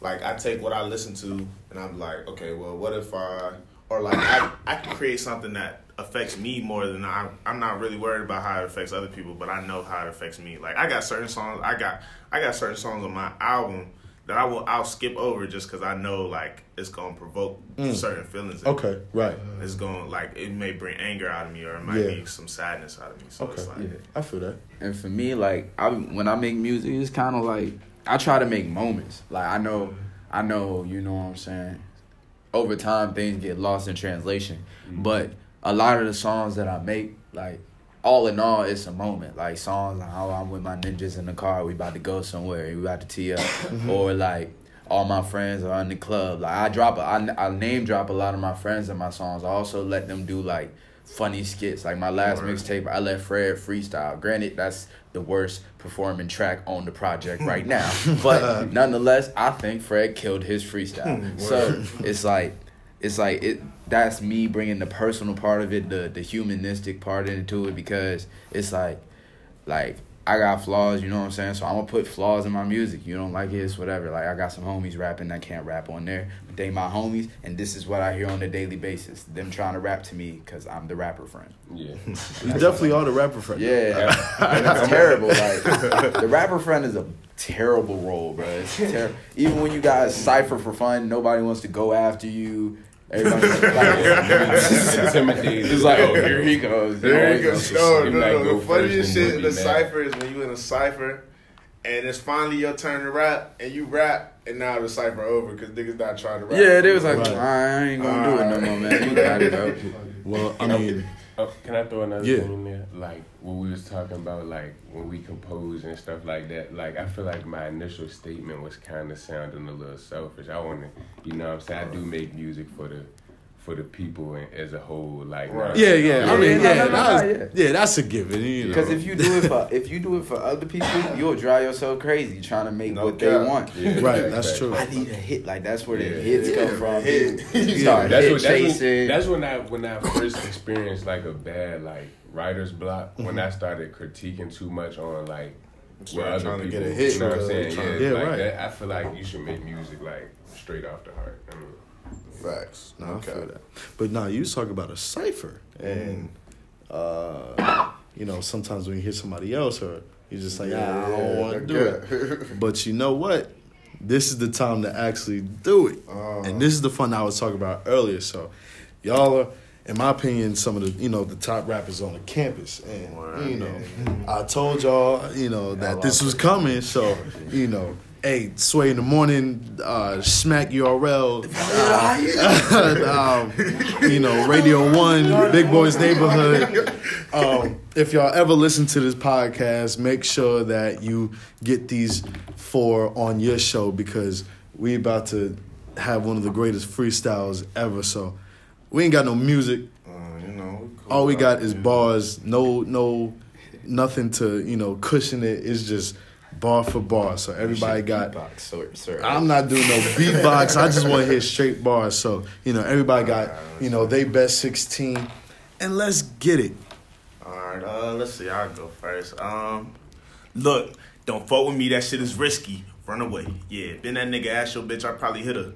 like, I take what I listen to and I'm like, okay, well, what if I, or or like I, I can create something that affects me more than I I'm not really worried about how it affects other people, but I know how it affects me. Like I got certain songs I got I got certain songs on my album that I will I'll skip over just because I know like it's gonna provoke mm. certain feelings. in me. Okay, right. It's gonna like it may bring anger out of me or it might Yeah. be some sadness out of me. So Okay, it's like Yeah. I feel that. And for me, like I when I make music, it's kind of like I try to make moments. Like I know, I know, you know what I'm saying. Over time, things get lost in translation, mm. but a lot of the songs that I make, like all in all, it's a moment. Like songs like how I'm with my ninjas in the car, we about to go somewhere, we about to tee up, mm-hmm. or like all my friends are in the club. Like I drop, a, I, I name drop a lot of my friends in my songs. I also let them do like funny skits. Like my last mixtape, I let Fred freestyle. Granted, that's the worst performing track on the project right now, but nonetheless, I think Fred killed his freestyle. so it's like, it's like it. That's me bringing the personal part of it, the the humanistic part into it, because it's like, like I got flaws, you know what I'm saying? So I'm gonna put flaws in my music. You don't like it, it's whatever. Like I got some homies rapping that can't rap on there, but they my homies, and this is what I hear on a daily basis. Them trying to rap to me because I'm the rapper friend. Yeah. You definitely are the rapper friend. Yeah, and it's terrible. Like the rapper friend is a terrible role, bro. It's terrible. Even when you guys cipher for fun, nobody wants to go after you. Everybody's like, Intimidated. it's like, oh, here he goes. There you go. No, no, no. go The funniest shit in the cipher is when you in a cipher and it's finally your turn to rap and you rap and now the cipher over because niggas not trying to rap. Yeah, they was like, Right. I ain't gonna do it no more, man. You got it, bro. Well, I mean, Oh, can I throw another Yeah. thing in there? Like when we was talking about like when we compose and stuff like that. Like I feel like my initial statement was kind of sounding a little selfish. I want to, you know, what I'm saying I do make music for the for the people as a whole. Like Right. yeah, yeah. I Yeah, mean, no, yeah, no, no, that's, yeah. yeah, that's a given. You know. Because if you do it for if you do it for other people, you'll drive yourself crazy trying to make No what cap. they want. Yeah, Right, that's true. I need a hit. Like that's where the Yeah. hits Yeah, come from. hit. You start That's hit what, that's, chasing. when, that's when I when I first experienced like a bad like writer's block when mm-hmm. I started critiquing too much on like what Started other trying to get a hit You know what I'm saying? Yeah, Yeah, like right. that, I feel like you should make music like straight off the heart. I mean, Facts. No, I Okay. feel that. But now you talk about a cipher, and uh, you know sometimes when you hear somebody else, or you just like, ah, I don't want to do it. But you know what? This is the time to actually do it, Uh, and this is the fun I was talking about earlier. So, y'all are, in my opinion, some of the you know the top rappers on the campus, and you know, I told y'all you know that this was coming. So, you know. Hey, Sway in the morning, uh, Smack URL, uh, um, you know, Radio One, Big Boys Neighborhood. Um, if y'all ever listen to this podcast, make sure that you get these four on your show because we about to have one of the greatest freestyles ever. So we ain't got no music. uh, you know, cool All we got is bars. No, no, nothing to you know cushion it. It's just bar for bar. So everybody got. Beatbox, sir, sir. I'm not doing no beatbox. I just want to hear straight bars. So you know, everybody got you know they best sixteen, and let's get it. All right, uh, let's see. I'll go first. Um, look, don't fuck with me. That shit is risky. Run away. Yeah, been that nigga ass your bitch. I probably hit her.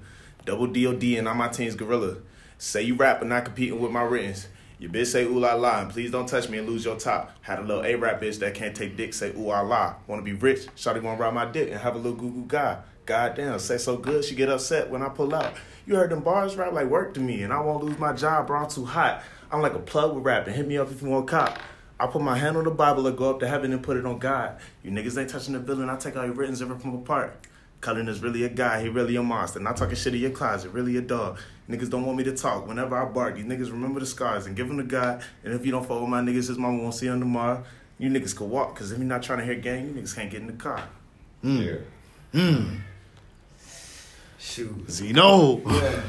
Double DOD and on my team's gorilla. Say you rap but not competing with my writtens. Your bitch say ooh la la and please don't touch me and lose your top. Had a little A rap bitch that can't take dick say ooh la la. Wanna be rich? Shawty wanna ride my dick and have a little goo goo guy. Goddamn, say so good she get upset when I pull out. You heard them bars rap like work to me and I won't lose my job, bro. I'm too hot. I'm like a plug with rapping. Hit me up if you want cop. I put my hand on the Bible and go up to heaven and put it on God. You niggas ain't touching the villain. I take all your writtens and rip them apart. Cullen is really a guy. He really a monster. Not talking shit in your closet. Really a dog. Niggas don't want me to talk. Whenever I bark, you niggas remember the scars and give them to God. And if you don't fuck with my niggas, his mama won't see him tomorrow. You niggas could walk. Cause if you're not trying to hear gang, you niggas can't get in the car. Hmm. yeah. Hmm. Shoot. Zeno. Yeah.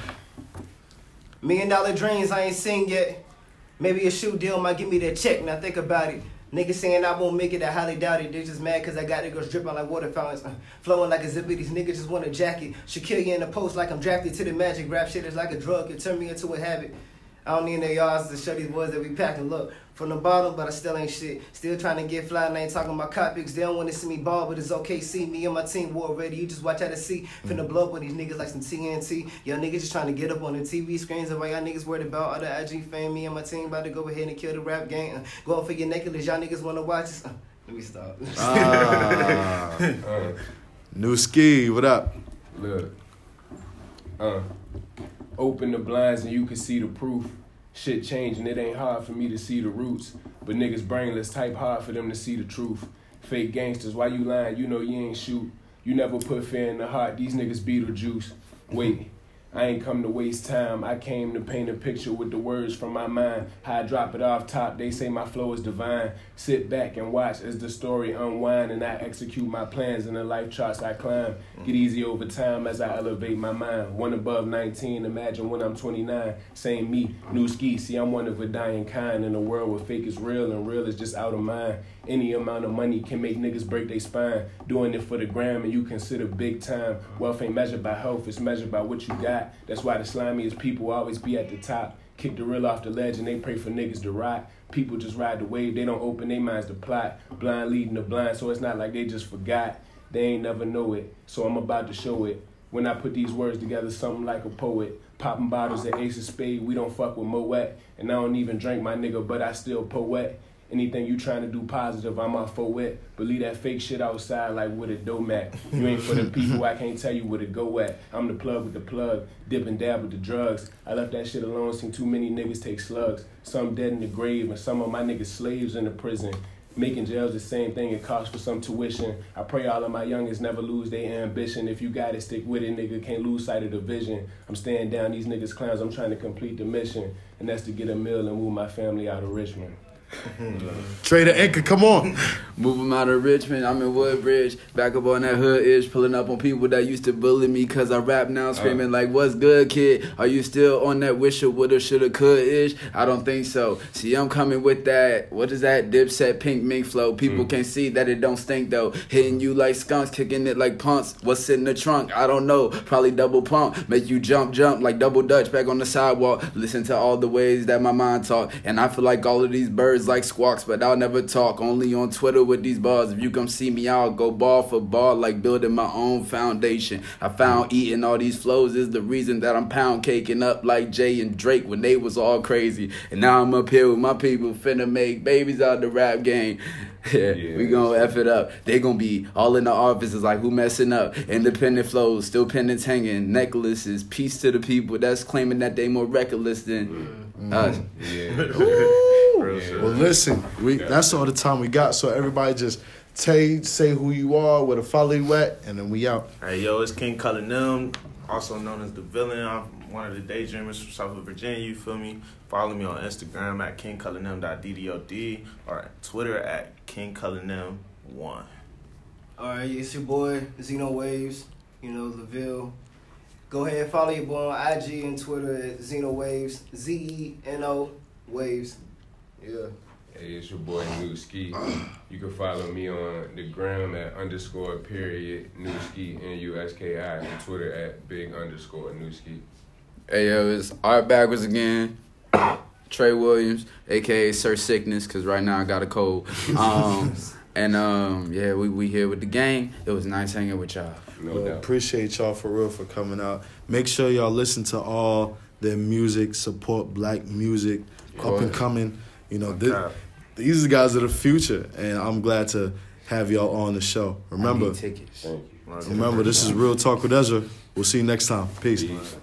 Million dollar dreams I ain't seen yet. Maybe a shoe deal might give me that check. Now think about it. Niggas saying I won't make it, I highly doubt it. They just mad cause I got niggas dripping like water fountains. Uh, flowing like a zippy. These niggas just want a jacket. Should kill you in the post like I'm drafted to the magic. Rap shit is like a drug. It turned me into a habit. I don't need no yards to show these boys that we packing. Look, from the bottom, but I still ain't shit. Still trying to get fly, and I ain't talking about topics. They don't want to see me ball, but it's okay. See me and my team war ready. You just watch out to see. Finna blow up with these niggas like some TNT. Y'all niggas just trying to get up on the TV screens. And why y'all niggas worried about all the IG fame? Me and my team about to go ahead and kill the rap game. Uh, go up for your necklace. Y'all niggas wanna watch us. Uh, let me stop. Ah, Uh, Newski, what up? Look. Uh. Open the blinds and you can see the proof. Shit changing, it ain't hard for me to see the roots. But niggas brainless, type hard for them to see the truth. Fake gangsters, why you lying? You know you ain't shoot. You never put fear in the heart, these niggas Beetlejuice. Wait, I ain't come to waste time. I came to paint a picture with the words from my mind. How I drop it off top, they say my flow is divine. Sit back and watch as the story unwind and I execute my plans in the life charts I climb. Get easy over time as I elevate my mind. One above 19, imagine when I'm 29. Same me, new ski. See, I'm one of a dying kind in a world where fake is real and real is just out of mind. Any amount of money can make niggas break their spine. Doing it for the gram and you consider big time. Wealth ain't measured by health, it's measured by what you got. That's why the slimiest people always be at the top. Kick the real off the ledge and they pray for niggas to rot. People just ride the wave, they don't open their minds to plot. Blind leading the blind, so it's not like they just forgot. They ain't never know it, so I'm about to show it. When I put these words together, something like a poet. Popping bottles at Ace of Spade, we don't fuck with Moet. And I don't even drink my nigga, but I still poet. Anything you trying to do positive, I'm off for it. But leave that fake shit outside like with a domat. You ain't for the people, I can't tell you where to go at. I'm the plug with the plug, dip and dab with the drugs. I left that shit alone, seen too many niggas take slugs. Some dead in the grave, and some of my niggas slaves in the prison. Making jails the same thing it costs for some tuition. I pray all of my youngins never lose their ambition. If you got it, stick with it, nigga. Can't lose sight of the vision. I'm staying down these niggas clowns. I'm trying to complete the mission, and that's to get a meal and move my family out of Richmond. Trader Inca, come on. Move them out of Richmond. I'm in Woodbridge. Back up on that hood ish. Pulling up on people that used to bully me because I rap now. Screaming like, what's good, kid? Are you still on that wish or woulda, shoulda, could ish? I don't think so. See, I'm coming with that. What is that? Dipset pink mink flow. People Mm. can't see that it don't stink though. Hitting you like skunks, kicking it like punks. What's in the trunk? I don't know. Probably double pump. Make you jump, jump like double dutch back on the sidewalk. Listen to all the ways that my mind talk. And I feel like all of these birds like squawks, but I'll never talk. Only on Twitter with these bars. If you come see me, I'll go ball for ball like building my own foundation. I found eating all these flows is the reason that I'm pound caking up like Jay and Drake when they was all crazy. And now I'm up here with my people finna make babies out the rap game. Yeah, Yeah, we gonna F it up. They gonna be all in the offices like who messing up. Independent flows, still pendants hanging, necklaces. Peace to the people that's claiming that they more reckless than Mm. us. Yeah. Real shit. Well, listen, we that's all the time we got. So everybody just say say who you are, where the follow you at, and then we out. Hey, yo, it's King Cullinan, also known as the villain. I'm one of the daydreamers from South of Virginia. You feel me? Follow me on Instagram at kingcullinan.ddod or Twitter at kingcullinan1. All right, it's your boy Zeno Waves. You know Laville. Go ahead and follow your boy on IG and Twitter at Zeno Waves. Z E N O Waves. Yeah. Hey, it's your boy Newski. You can follow me on the gram at underscore period New Ski N U S K I and Twitter at big underscore Newski. Hey yo, it's Art Backwards again. Trey Williams, aka Sir Sickness, cause right now I got a cold. Um, and um, yeah, we we here with the gang. It was nice hanging with y'all. No Well, doubt. appreciate y'all for real for coming out. Make sure y'all listen to all their music, support black music, up and coming. You know, thi- Okay. these are the guys of the future, and I'm glad to have y'all on the show. I Remember, need tickets. Thank you. remember, this is Real Talk with Ezra. We'll see you next time. Peace. Peace.